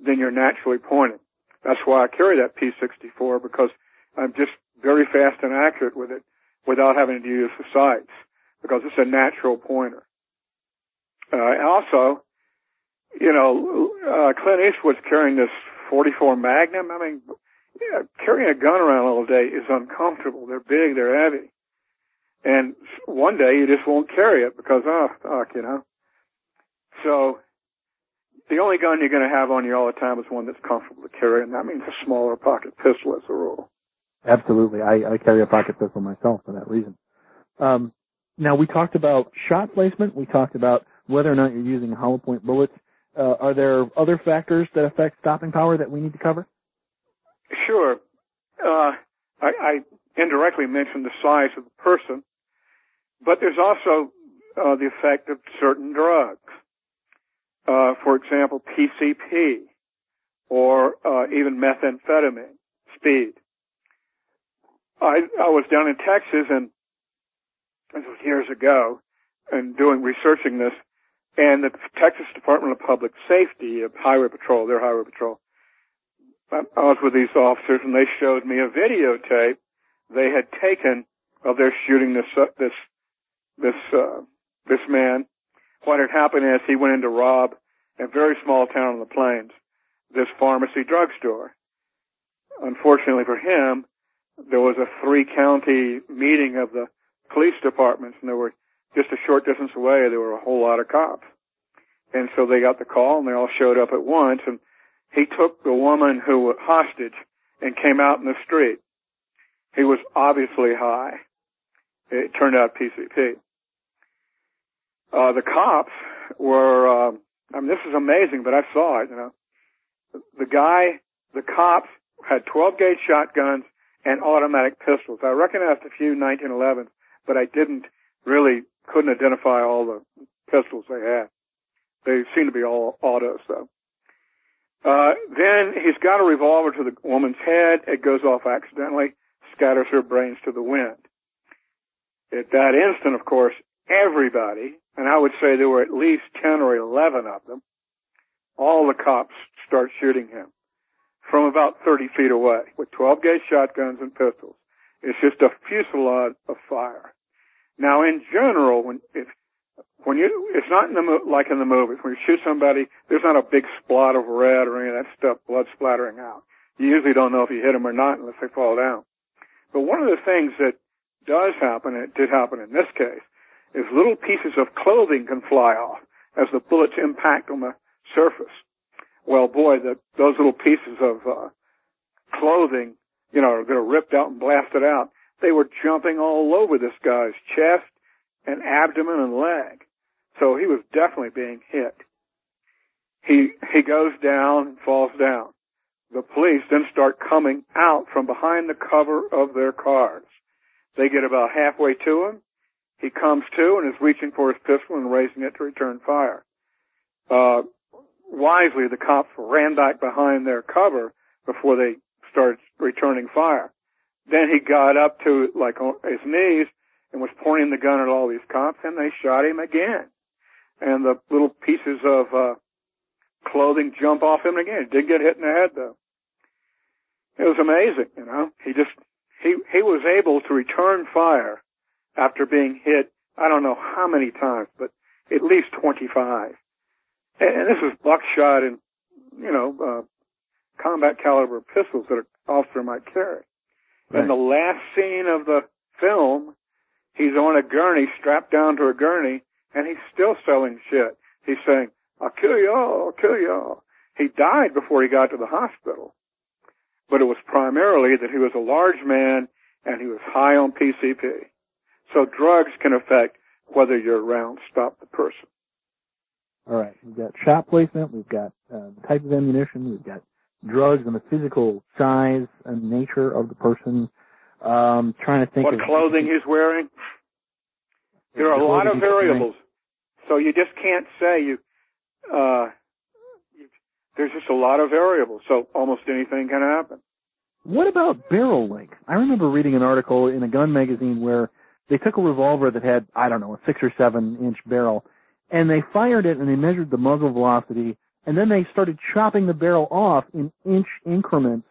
Then you're naturally pointing. That's why I carry that P64 because I'm just very fast and accurate with it without having to use the sights because it's a natural pointer. Uh, also, you know, uh, Clint Eastwood's carrying this 44 Magnum. I mean, yeah, carrying a gun around all day is uncomfortable. They're big, they're heavy. And one day you just won't carry it because, oh, fuck, you know. So the only gun you're going to have on you all the time is one that's comfortable to carry, and that means a smaller pocket pistol as a rule. Absolutely. I, I carry a pocket pistol myself for that reason. Um, now we talked about shot placement. We talked about whether or not you're using hollow point bullets. Uh, are there other factors that affect stopping power that we need to cover? Sure. Uh, I, I indirectly mentioned the size of the person, but there's also uh, the effect of certain drugs. Uh, for example, PCP or uh, even methamphetamine, speed. I, I was down in Texas and this was years ago and doing researching this and the Texas Department of Public Safety, Highway Patrol, their Highway Patrol, I was with these officers and they showed me a videotape they had taken of their shooting this, uh, this, this, uh, this man. What had happened is he went in to rob a very small town on the plains, this pharmacy drugstore. Unfortunately for him, there was a three county meeting of the police departments and there were just a short distance away there were a whole lot of cops. And so they got the call and they all showed up at once and he took the woman who was hostage and came out in the street. He was obviously high. It turned out PCP. Uh, the cops were, uh, I mean, this is amazing, but I saw it, you know. The guy, the cops had 12 gauge shotguns and automatic pistols. I recognized a few 1911s, but I didn't really, couldn't identify all the pistols they had. They seem to be all autos though. Uh, then he's got a revolver to the woman's head. It goes off accidentally, scatters her brains to the wind. At that instant, of course, everybody, and I would say there were at least 10 or 11 of them, all the cops start shooting him from about 30 feet away with 12 gauge shotguns and pistols. It's just a fusillade of fire. Now in general, when, if when you, it's not in the, like in the movies. When you shoot somebody, there's not a big splot of red or any of that stuff, blood splattering out. You usually don't know if you hit them or not unless they fall down. But one of the things that does happen, and it did happen in this case, is little pieces of clothing can fly off as the bullets impact on the surface. Well, boy, the, those little pieces of uh, clothing, you know, are ripped out and blasted out, they were jumping all over this guy's chest and abdomen and leg. So he was definitely being hit. He, he goes down and falls down. The police then start coming out from behind the cover of their cars. They get about halfway to him. He comes to and is reaching for his pistol and raising it to return fire. Uh, wisely, the cops ran back behind their cover before they started returning fire. Then he got up to like on his knees and was pointing the gun at all these cops and they shot him again and the little pieces of uh, clothing jump off him again. He did get hit in the head though. It was amazing, you know. He just he he was able to return fire after being hit. I don't know how many times, but at least twenty five. And, and this is buckshot and you know uh, combat caliber pistols that an officer might carry. Right. In the last scene of the film, he's on a gurney, strapped down to a gurney, and he's still selling shit. He's saying, I'll kill you all, I'll kill you all. He died before he got to the hospital. But it was primarily that he was a large man and he was high on PCP. So drugs can affect whether you're around, stop the person. All right, we've got shot placement, we've got uh, the type of ammunition, we've got drugs and the physical size and nature of the person. Um, trying to think what of clothing he's wearing. There are a lot of variables. So you just can't say you, uh, you, there's just a lot of variables. So almost anything can happen. What about barrel length? I remember reading an article in a gun magazine where they took a revolver that had, I don't know, a six or seven inch barrel and they fired it and they measured the muzzle velocity and then they started chopping the barrel off in inch increments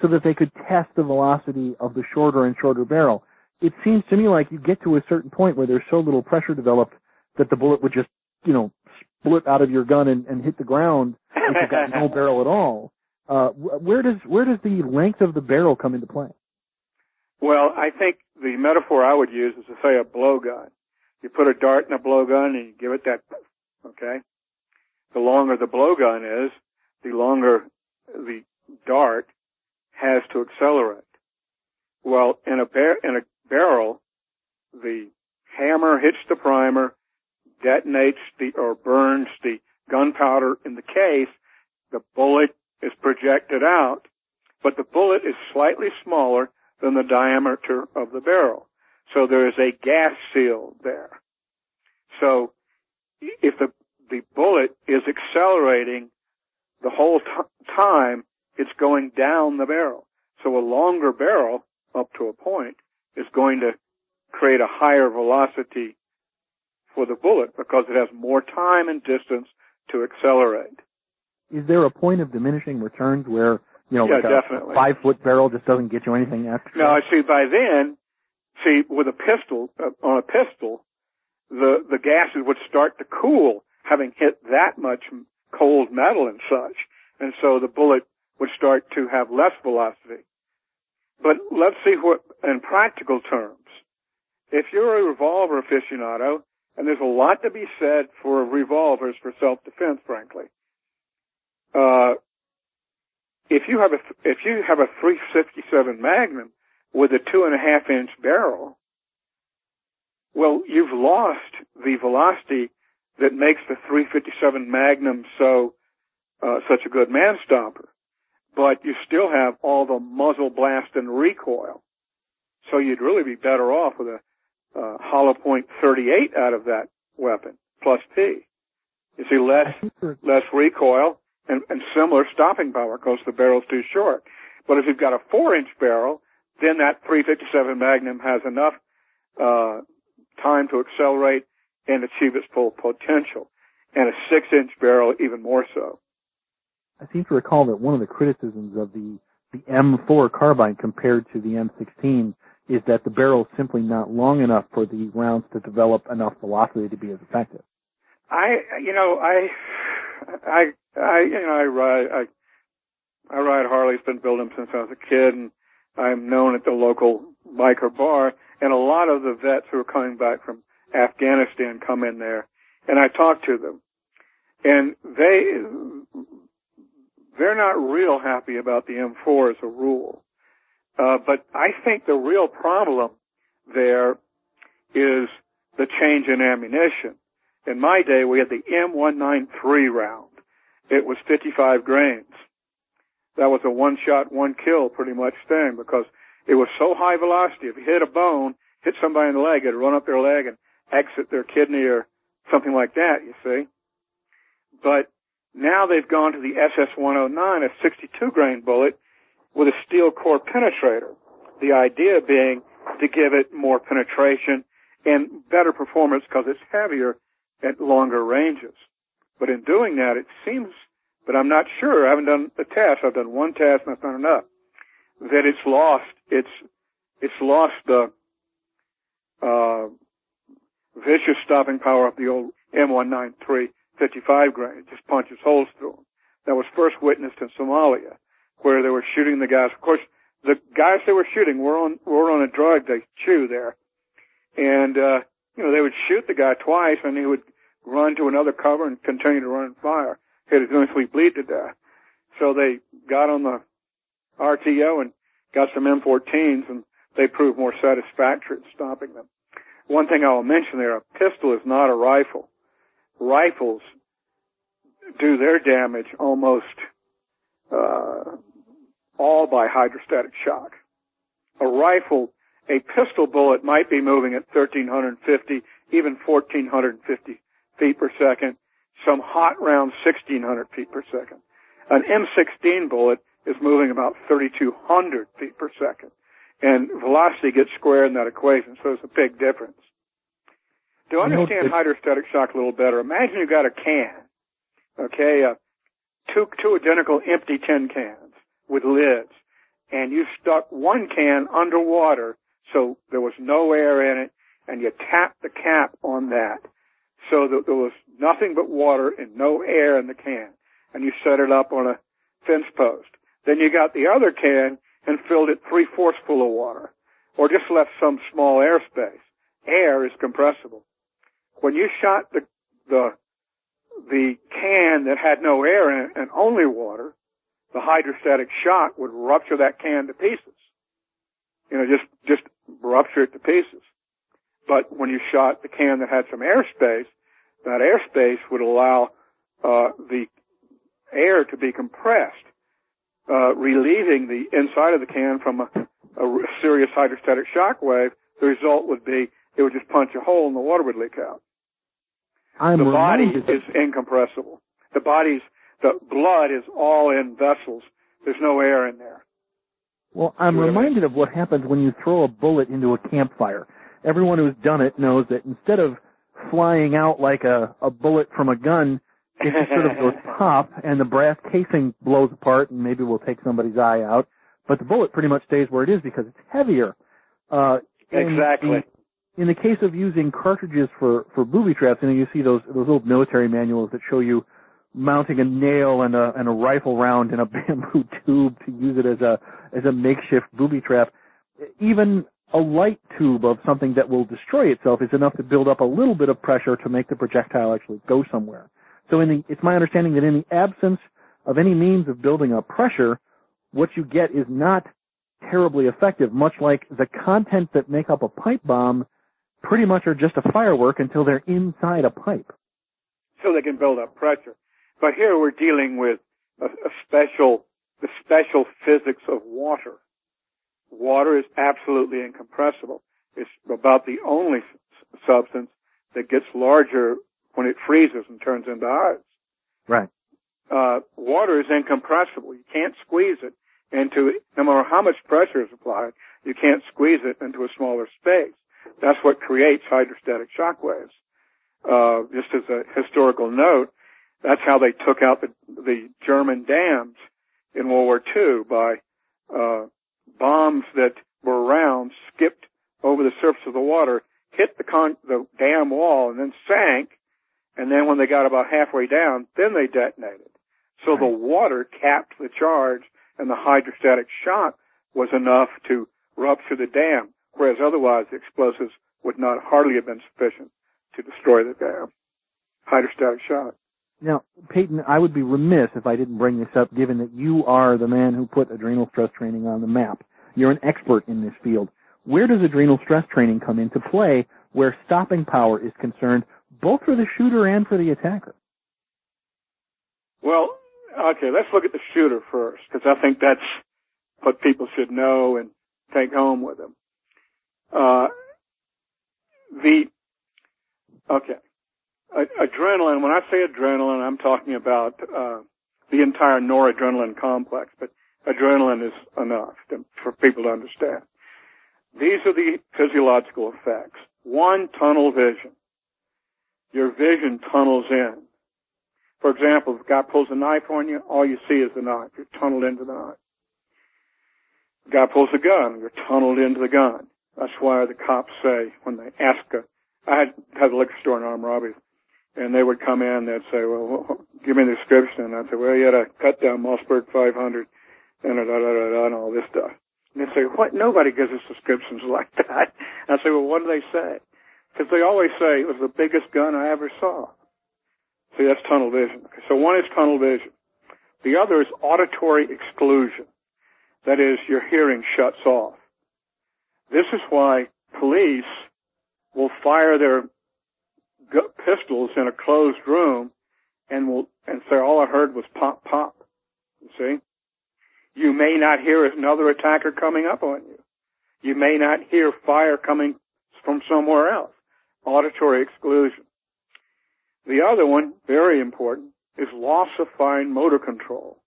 so that they could test the velocity of the shorter and shorter barrel it seems to me like you get to a certain point where there's so little pressure developed that the bullet would just, you know, split out of your gun and, and hit the ground if you've got no barrel at all. Uh, where does where does the length of the barrel come into play? Well, I think the metaphor I would use is to say a blowgun. You put a dart in a blowgun and you give it that, okay? The longer the blowgun is, the longer the dart has to accelerate. Well, in a bar- in a barrel, the hammer hits the primer, detonates the or burns the gunpowder in the case. The bullet is projected out, but the bullet is slightly smaller than the diameter of the barrel. So there is a gas seal there. So if the the bullet is accelerating the whole t- time, it's going down the barrel. So a longer barrel, up to a point, is going to create a higher velocity for the bullet because it has more time and distance to accelerate. Is there a point of diminishing returns where you know, yeah, like a, definitely. five foot barrel just doesn't get you anything extra? No, I see. By then, see with a pistol uh, on a pistol, the the gases would start to cool, having hit that much cold metal and such, and so the bullet would start to have less velocity. But let's see what, in practical terms, if you're a revolver aficionado, and there's a lot to be said for revolvers for self-defense, frankly. Uh, if you have a if you have a 357 Magnum with a two and a half inch barrel, well, you've lost the velocity that makes the 357 Magnum so uh, such a good man stopper, but you still have all the muzzle blast and recoil. So you'd really be better off with a uh, hollow point 38 out of that weapon plus P. You see less less recoil and, and similar stopping power because the barrel's too short. But if you've got a four inch barrel, then that 357 Magnum has enough uh, time to accelerate and achieve its full potential, and a six inch barrel even more so. I seem to recall that one of the criticisms of the the M4 carbine compared to the M16 is that the barrel is simply not long enough for the rounds to develop enough velocity to be as effective. I, you know, I, I, I, you know, I ride, I, I ride Harleys. Been building them since I was a kid, and I'm known at the local biker bar. And a lot of the vets who are coming back from Afghanistan come in there, and I talk to them, and they, they're not real happy about the M4 as a rule. Uh, but I think the real problem there is the change in ammunition. In my day, we had the M193 round. It was 55 grains. That was a one shot, one kill pretty much thing because it was so high velocity. If you hit a bone, hit somebody in the leg, it'd run up their leg and exit their kidney or something like that, you see. But now they've gone to the SS-109, a 62 grain bullet with a steel core penetrator. The idea being to give it more penetration and better performance because it's heavier at longer ranges. But in doing that, it seems, but I'm not sure. I haven't done a test. I've done one test and that's not enough. That it's lost its, it's lost the, uh, vicious stopping power of the old M193 55 grain. It just punches holes through them. That was first witnessed in Somalia, where they were shooting the guys. Of course, the guys they were shooting were on were on a drug they chew there, and uh, you know they would shoot the guy twice, and he would run to another cover and continue to run and fire. He'd eventually bleed to death. So they got on the RTO and got some M14s, and they proved more satisfactory at stopping them. One thing I will mention there, a pistol is not a rifle. Rifles do their damage almost uh, all by hydrostatic shock. A rifle, a pistol bullet might be moving at 1350, even 1450 feet per second. Some hot rounds 1600 feet per second. An M16 bullet is moving about 3200 feet per second. And velocity gets squared in that equation, so it's a big difference. To understand hydrostatic shock a little better, imagine you got a can, okay, uh, two, two identical empty tin cans with lids, and you stuck one can underwater so there was no air in it, and you tapped the cap on that so that there was nothing but water and no air in the can, and you set it up on a fence post. Then you got the other can and filled it three fourths full of water, or just left some small airspace. Air is compressible. When you shot the the the can that had no air in it and only water, the hydrostatic shock would rupture that can to pieces. You know, just just rupture it to pieces. But when you shot the can that had some airspace, that airspace would allow uh, the air to be compressed, uh, relieving the inside of the can from a, a serious hydrostatic shock wave. The result would be it would just punch a hole and the water would leak out. I'm the body is incompressible. The body's the blood is all in vessels. There's no air in there. Well, I'm See what I mean? reminded of what happens when you throw a bullet into a campfire. Everyone who's done it knows that instead of flying out like a, a bullet from a gun, it just sort of goes pop and the brass casing blows apart and maybe we'll take somebody's eye out. But the bullet pretty much stays where it is because it's heavier. Uh, Exactly. the- in the case of using cartridges for, for booby traps, you know, you see those, those old military manuals that show you mounting a nail and a, and a rifle round in a bamboo tube to use it as a, as a makeshift booby trap. Even a light tube of something that will destroy itself is enough to build up a little bit of pressure to make the projectile actually go somewhere. So in the, it's my understanding that in the absence of any means of building up pressure, what you get is not terribly effective, much like the contents that make up a pipe bomb pretty much are just a firework until they're inside a pipe. so they can build up pressure. But here we're dealing with a, a special, the special physics of water. Water is absolutely incompressible. It's about the only substance that gets larger when it freezes and turns into ice. Right. Uh, water is incompressible. You can't squeeze it into, no matter how much pressure is applied, you can't squeeze it into a smaller space. That's what creates hydrostatic shock waves. Uh, just as a historical note, that's how they took out the, the German dams in World War II by uh, bombs that were round, skipped over the surface of the water, hit the, con- the dam wall, and then sank. And then when they got about halfway down, then they detonated. So the water capped the charge, and the hydrostatic shock was enough to rupture the dam, whereas otherwise the explosives would not hardly have been sufficient to destroy the dam. Hydrostatic shock. Now, Peyton, I would be remiss if I didn't bring this up given that you are the man who put adrenal stress training on the map. You're an expert in this field. Where does adrenal stress training come into play where stopping power is concerned, both for the shooter and for the attacker? Well, okay, let's look at the shooter first, because I think that's what people should know and take home with them. Uh, the, okay, A- adrenaline, when I say adrenaline, I'm talking about, uh, the entire noradrenaline complex, but adrenaline is enough to, for people to understand. These are the physiological effects. One, tunnel vision. Your vision tunnels in. For example, if guy pulls a knife on you, all you see is the knife. You're tunneled into the knife. The guy pulls a gun, you're tunneled into the gun. That's why the cops say when they ask a, I had, had a liquor store in armed robberies, and they would come in, they'd say, well, give me the description, and I'd say, well, you had a cut down Mossberg 500, and da, da, da, da, and all this stuff. And they'd say, what? Nobody gives us descriptions like that. And I'd say, well, what do they say? Because they always say it was the biggest gun I ever saw. See, that's tunnel vision. Okay, so one is tunnel vision. The other is auditory exclusion. That is, your hearing shuts off. This is why police will fire their pistols in a closed room and will, and say all I heard was pop, pop. You see? You may not hear another attacker coming up on you. You may not hear fire coming from somewhere else. Auditory exclusion. The other one, very important, is loss of fine motor control.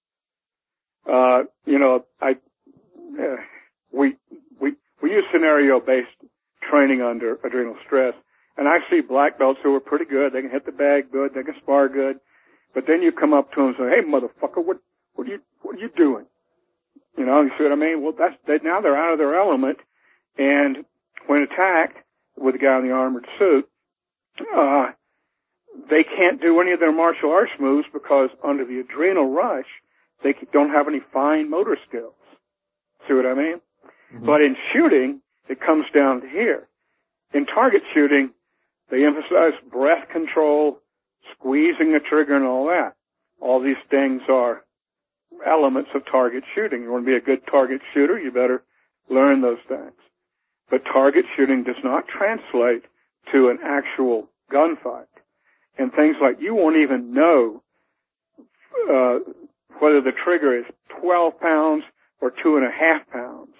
Uh, you know, I, uh, we, we, we use scenario based training under adrenal stress and I see black belts who are pretty good. They can hit the bag good. They can spar good. But then you come up to them and say, hey motherfucker, what, what are you, what are you doing? You know, you see what I mean? Well, that's, they, now they're out of their element and when attacked with a guy in the armored suit, uh, they can't do any of their martial arts moves because under the adrenal rush, they don't have any fine motor skills. See what I mean? Mm-hmm. But in shooting, it comes down to here. In target shooting, they emphasize breath control, squeezing the trigger and all that. All these things are elements of target shooting. You want to be a good target shooter, you better learn those things. But target shooting does not translate to an actual gunfight. And things like you won't even know uh, whether the trigger is 12 pounds or two and a half pounds.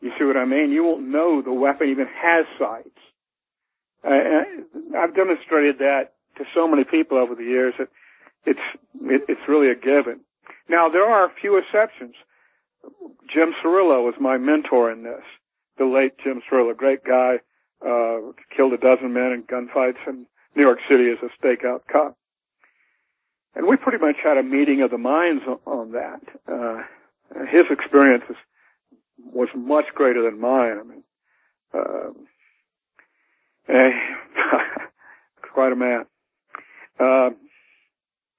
You see what I mean? You won't know the weapon even has sights. Uh, I've demonstrated that to so many people over the years that it's it, it's really a given. Now there are a few exceptions. Jim Cirillo was my mentor in this. The late Jim Cirillo, great guy, uh, killed a dozen men in gunfights in New York City as a stakeout cop. And we pretty much had a meeting of the minds on, that. Uh, his experience was much greater than mine. I mean, uh, quite a man. Uh,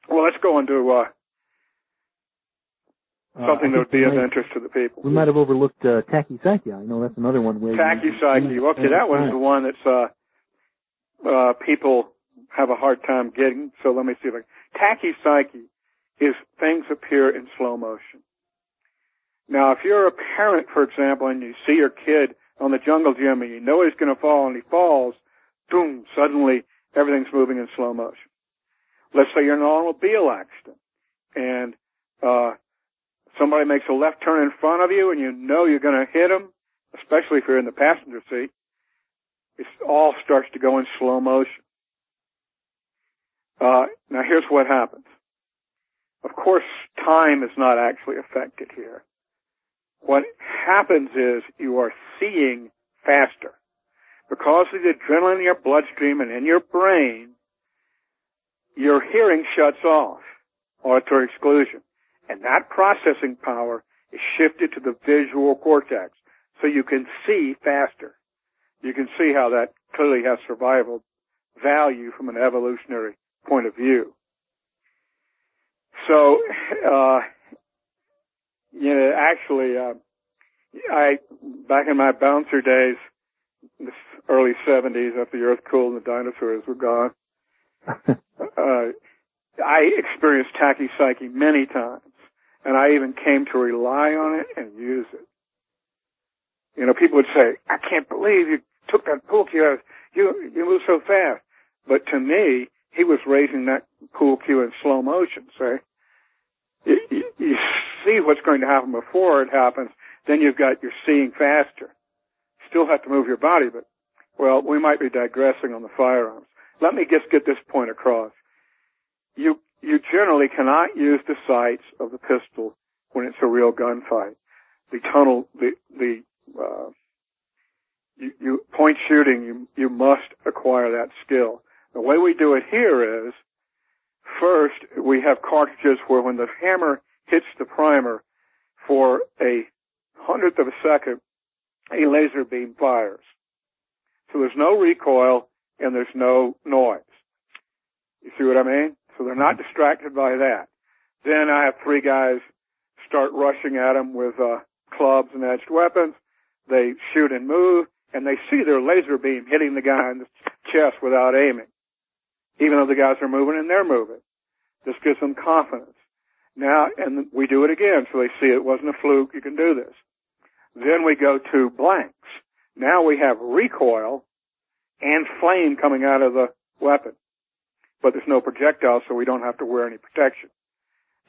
well, let's go on to uh, something that would be of interest to the people. We might have overlooked uh, tachypsychia. I know that's another one where tachypsychia. Okay, that one's the one that's uh, uh, people have a hard time getting. So let me see if I. Tachypsychia is things appear in slow motion. Now, if you're a parent, for example, and you see your kid on the jungle gym and you know he's going to fall and he falls, boom, suddenly everything's moving in slow motion. Let's say you're in an automobile accident and uh, somebody makes a left turn in front of you and you know you're going to hit them, especially if you're in the passenger seat. It all starts to go in slow motion. Uh, now here's what happens. Of course, time is not actually affected here. What happens is you are seeing faster. Because of the adrenaline in your bloodstream and in your brain, your hearing shuts off, auditory exclusion. Processing power is shifted to the visual cortex. So you can see faster. You can see how that clearly has survival value from an evolutionary point of view. So, uh, you know, actually, uh, I, back in my bouncer days, the early 70s after the earth cooled and the dinosaurs were gone, uh, I experienced tachypsyche many times and I even came to rely on it and use it. You know, people would say, I can't believe you took that pool cue. out. You, you move so fast. But to me, he was raising that pool cue in slow motion, say. You, you, you see what's going to happen before it happens, then you've got, you're seeing faster. Still have to move your body, but, well, we might be digressing on the firearms. Let me just get this point across. You you generally cannot use the sights of the pistol when it's a real gunfight. The tunnel, the the uh, you, you point shooting, you you must acquire that skill. The way we do it here is first we have cartridges where when the hammer hits the primer for a hundredth of a second, a laser beam fires. So there's no recoil and there's no noise. You see what I mean? So they're not distracted by that. Then I have three guys start rushing at them with uh, clubs and edged weapons. They shoot and move, and they see their laser beam hitting the guy in the chest without aiming. Even though the guys are moving and they're moving. This gives them confidence. Now, and we do it again, so they see it wasn't a fluke, you can do this. Then we go to blanks. Now we have recoil and flame coming out of the weapon but there's no projectile, so we don't have to wear any protection.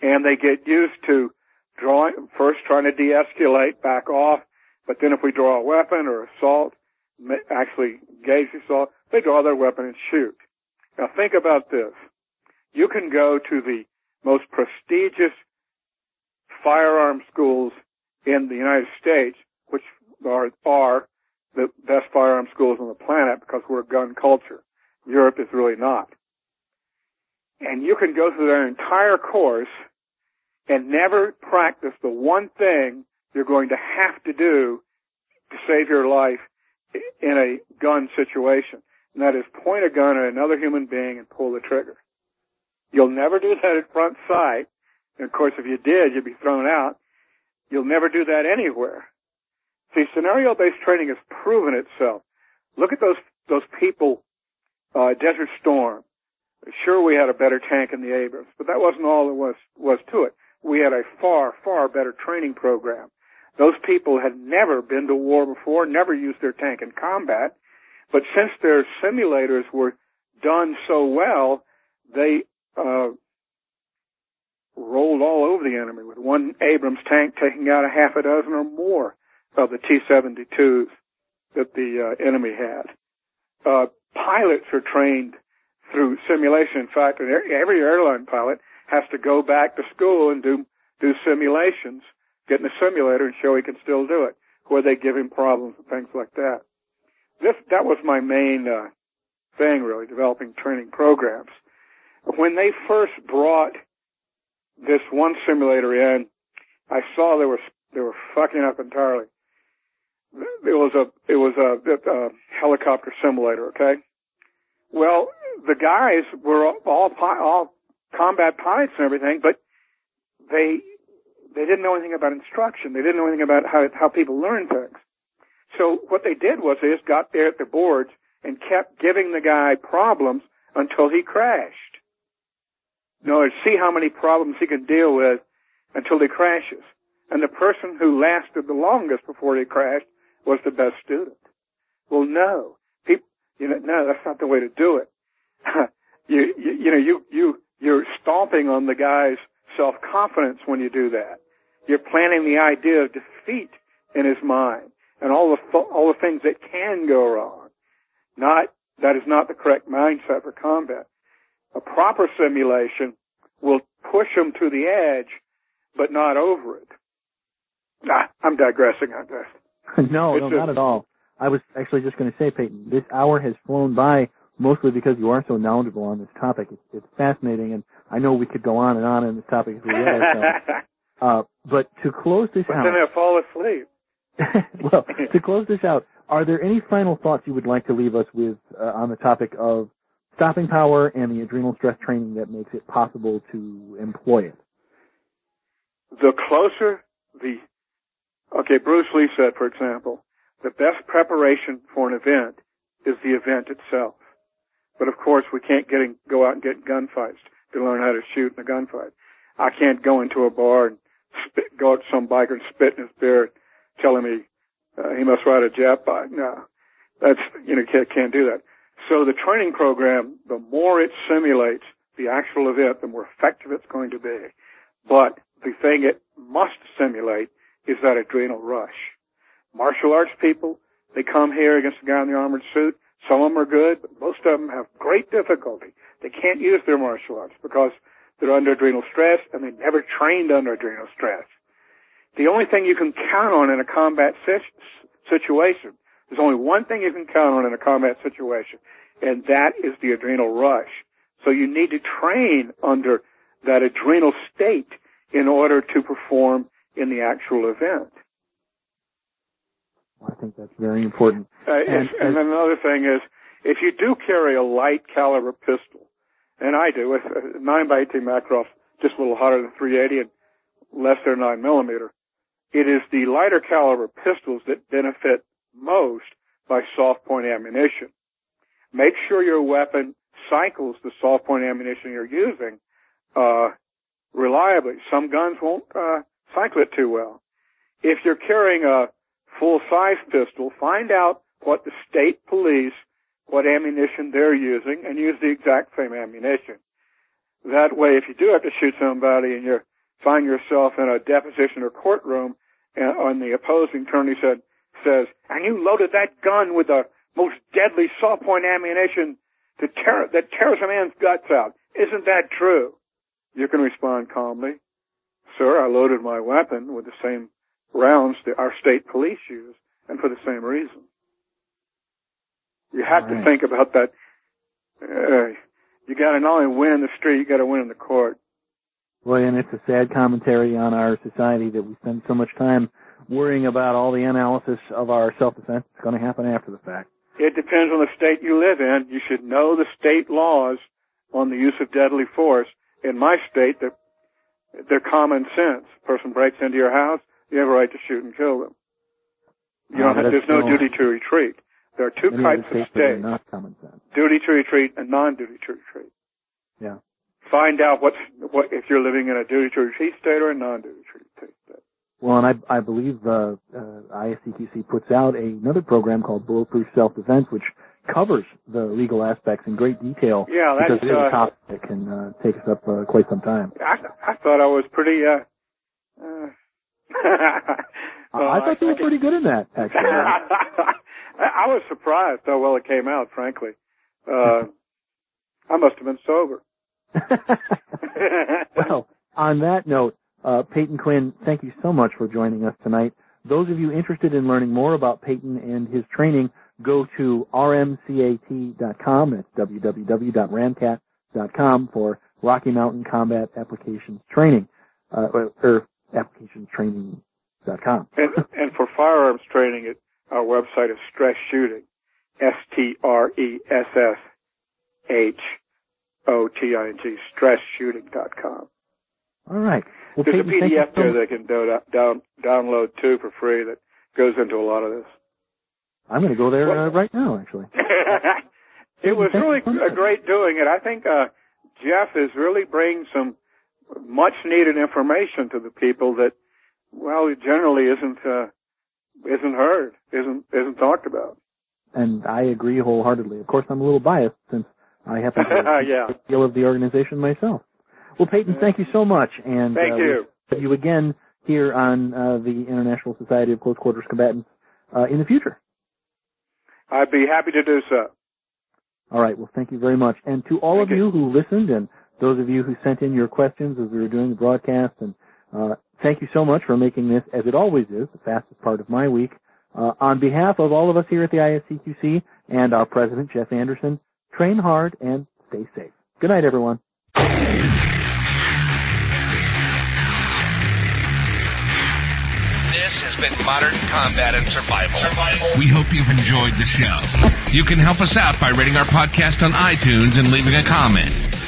And they get used to drawing, first trying to de-escalate, back off, but then if we draw a weapon or assault, actually the assault, they draw their weapon and shoot. Now think about this. You can go to the most prestigious firearm schools in the United States, which are, are the best firearm schools on the planet because we're a gun culture. Europe is really not and you can go through their entire course and never practice the one thing you're going to have to do to save your life in a gun situation. And that is point a gun at another human being and pull the trigger. You'll never do that at front sight And of course, if you did, you'd be thrown out. You'll never do that anywhere. See, scenario-based training has proven itself. Look at those those people, uh, Desert Storm. Sure, we had a better tank in the Abrams, but that wasn't all there was was to it. We had a far far better training program. Those people had never been to war before, never used their tank in combat, but since their simulators were done so well, they uh, rolled all over the enemy with one Abrams tank taking out a half a dozen or more of the T-72s that the uh, enemy had. Uh, pilots are trained through simulation. In fact, every airline pilot has to go back to school and do do simulations, get in a simulator and show he can still do it, where they give him problems and things like that. This that was my main uh, thing, really, developing training programs. When they first brought this one simulator in, I saw they were they were fucking up entirely. It was a it was a, a helicopter simulator, okay. Well, the guys were all all combat pilots and everything, but they they didn't know anything about instruction. They didn't know anything about how how people learn things. So what they did was they just got there at the boards and kept giving the guy problems until he crashed. In order to see how many problems he can deal with until he crashes. And the person who lasted the longest before he crashed was the best student. Well, no. You know, no, that's not the way to do it. you, you, you know, you, you, you're stomping on the guy's self-confidence when you do that. You're planting the idea of defeat in his mind and all the, all the things that can go wrong. Not, that is not the correct mindset for combat. A proper simulation will push him to the edge, but not over it. Ah, I'm digressing on this. no, no, not at all. I was actually just going to say, Peyton, this hour has flown by mostly because you are so knowledgeable on this topic. It's, it's fascinating, and I know we could go on and on on this topic if we wanted. So. uh, but to close this but out, then I fall asleep. well, to close this out, are there any final thoughts you would like to leave us with uh, on the topic of stopping power and the adrenal stress training that makes it possible to employ it? The closer the, okay, Bruce Lee said, for example, the best preparation for an event is the event itself. But of course, we can't get in, go out and get gunfights to learn how to shoot in a gunfight. I can't go into a bar and spit, go up to some biker and spit in his beer, telling me uh, he must ride a jet bike. No, that's you know can't, can't do that. So the training program, the more it simulates the actual event, the more effective it's going to be. But the thing it must simulate is that adrenal rush. Martial arts people, they come here against a guy in the armored suit. Some of them are good, but most of them have great difficulty. They can't use their martial arts because they're under adrenal stress and they never trained under adrenal stress. The only thing you can count on in a combat situation, there's only one thing you can count on in a combat situation, and that is the adrenal rush. So you need to train under that adrenal state in order to perform in the actual event. I think that's very important. Uh, and, and, and another thing is, if you do carry a light caliber pistol, and I do, with a 9 by 18 Makarov, just a little hotter than 380 and less than 9 millimeter, it is the lighter caliber pistols that benefit most by soft point ammunition. Make sure your weapon cycles the soft point ammunition you're using uh, reliably. Some guns won't uh, cycle it too well. If you're carrying a full size pistol, find out what the state police, what ammunition they're using, and use the exact same ammunition. That way, if you do have to shoot somebody and you find yourself in a deposition or courtroom, and the opposing attorney said, says, and you loaded that gun with the most deadly soft point ammunition to tear, that tears a man's guts out. Isn't that true? You can respond calmly, sir, I loaded my weapon with the same rounds that our state police use, and for the same reason. You have right. to think about that. Uh, you got to not only win in the street, you got to win in the court. Well, and it's a sad commentary on our society that we spend so much time worrying about all the analysis of our self-defense. It's going to happen after the fact. It depends on the state you live in. You should know the state laws on the use of deadly force. In my state, the they're common sense. person breaks into your house, you have a right to shoot and kill them. You Uh, don't there's no no- duty to retreat. There are two types of states that are states: not common sense. duty to retreat and non-duty to retreat. Yeah. Find out what's what if you're living in a duty to retreat state or a non-duty to retreat state. Well, and I, I believe uh, uh, ISCQC puts out another program called Bulletproof Self-Defense, which covers the legal aspects in great detail. Yeah, that's, because it is uh, a topic that can uh, take us up uh, quite some time. I I thought I was pretty. uh, uh well, I thought you were pretty good in that, actually. I I was surprised how well it came out. Frankly, uh, I must have been sober. well, on that note, uh, Peyton Quinn, thank you so much for joining us tonight. Those of you interested in learning more about Peyton and his training, go to rmcat.com. That's www.ramcat.com for Rocky Mountain Combat Applications Training, uh, or, or applicationstraining.com. and, and for firearms training, it, our website is Stress Shooting, S T R E S S H O T I N G, stressshooting.com. All right. Well, There's a Peyton, you PDF there much. they can do, down, download too for free that goes into a lot of this. I'm going to go there What- uh, right now, actually. it was really a great doing it. I think uh, Jeff is really bringing some much needed information to the people that, well, it generally isn't uh, isn't heard, isn't isn't talked about. and I agree wholeheartedly. Of course, I'm a little biased since I happen to be Yeah. a deal of the organization myself. Well, Peyton, thank you so much, and Thank uh, you. we'll see you again here on uh, the International Society of Close Quarters Combatants uh, in the future. I'd be happy to do so. All right. Well, thank you very much, and to all Thank of you. you who listened, and those of you who sent in your questions as we were doing the broadcast, and uh, thank you so much for making this, as it always is, the fastest part of my week. Uh, on behalf of all of us here at the ISCQC and our president, Jeff Anderson, train hard and stay safe. Good night, everyone. This has been Modern Combat and Survival. We hope you've enjoyed the show. You can help us out by rating our podcast on iTunes and leaving a comment.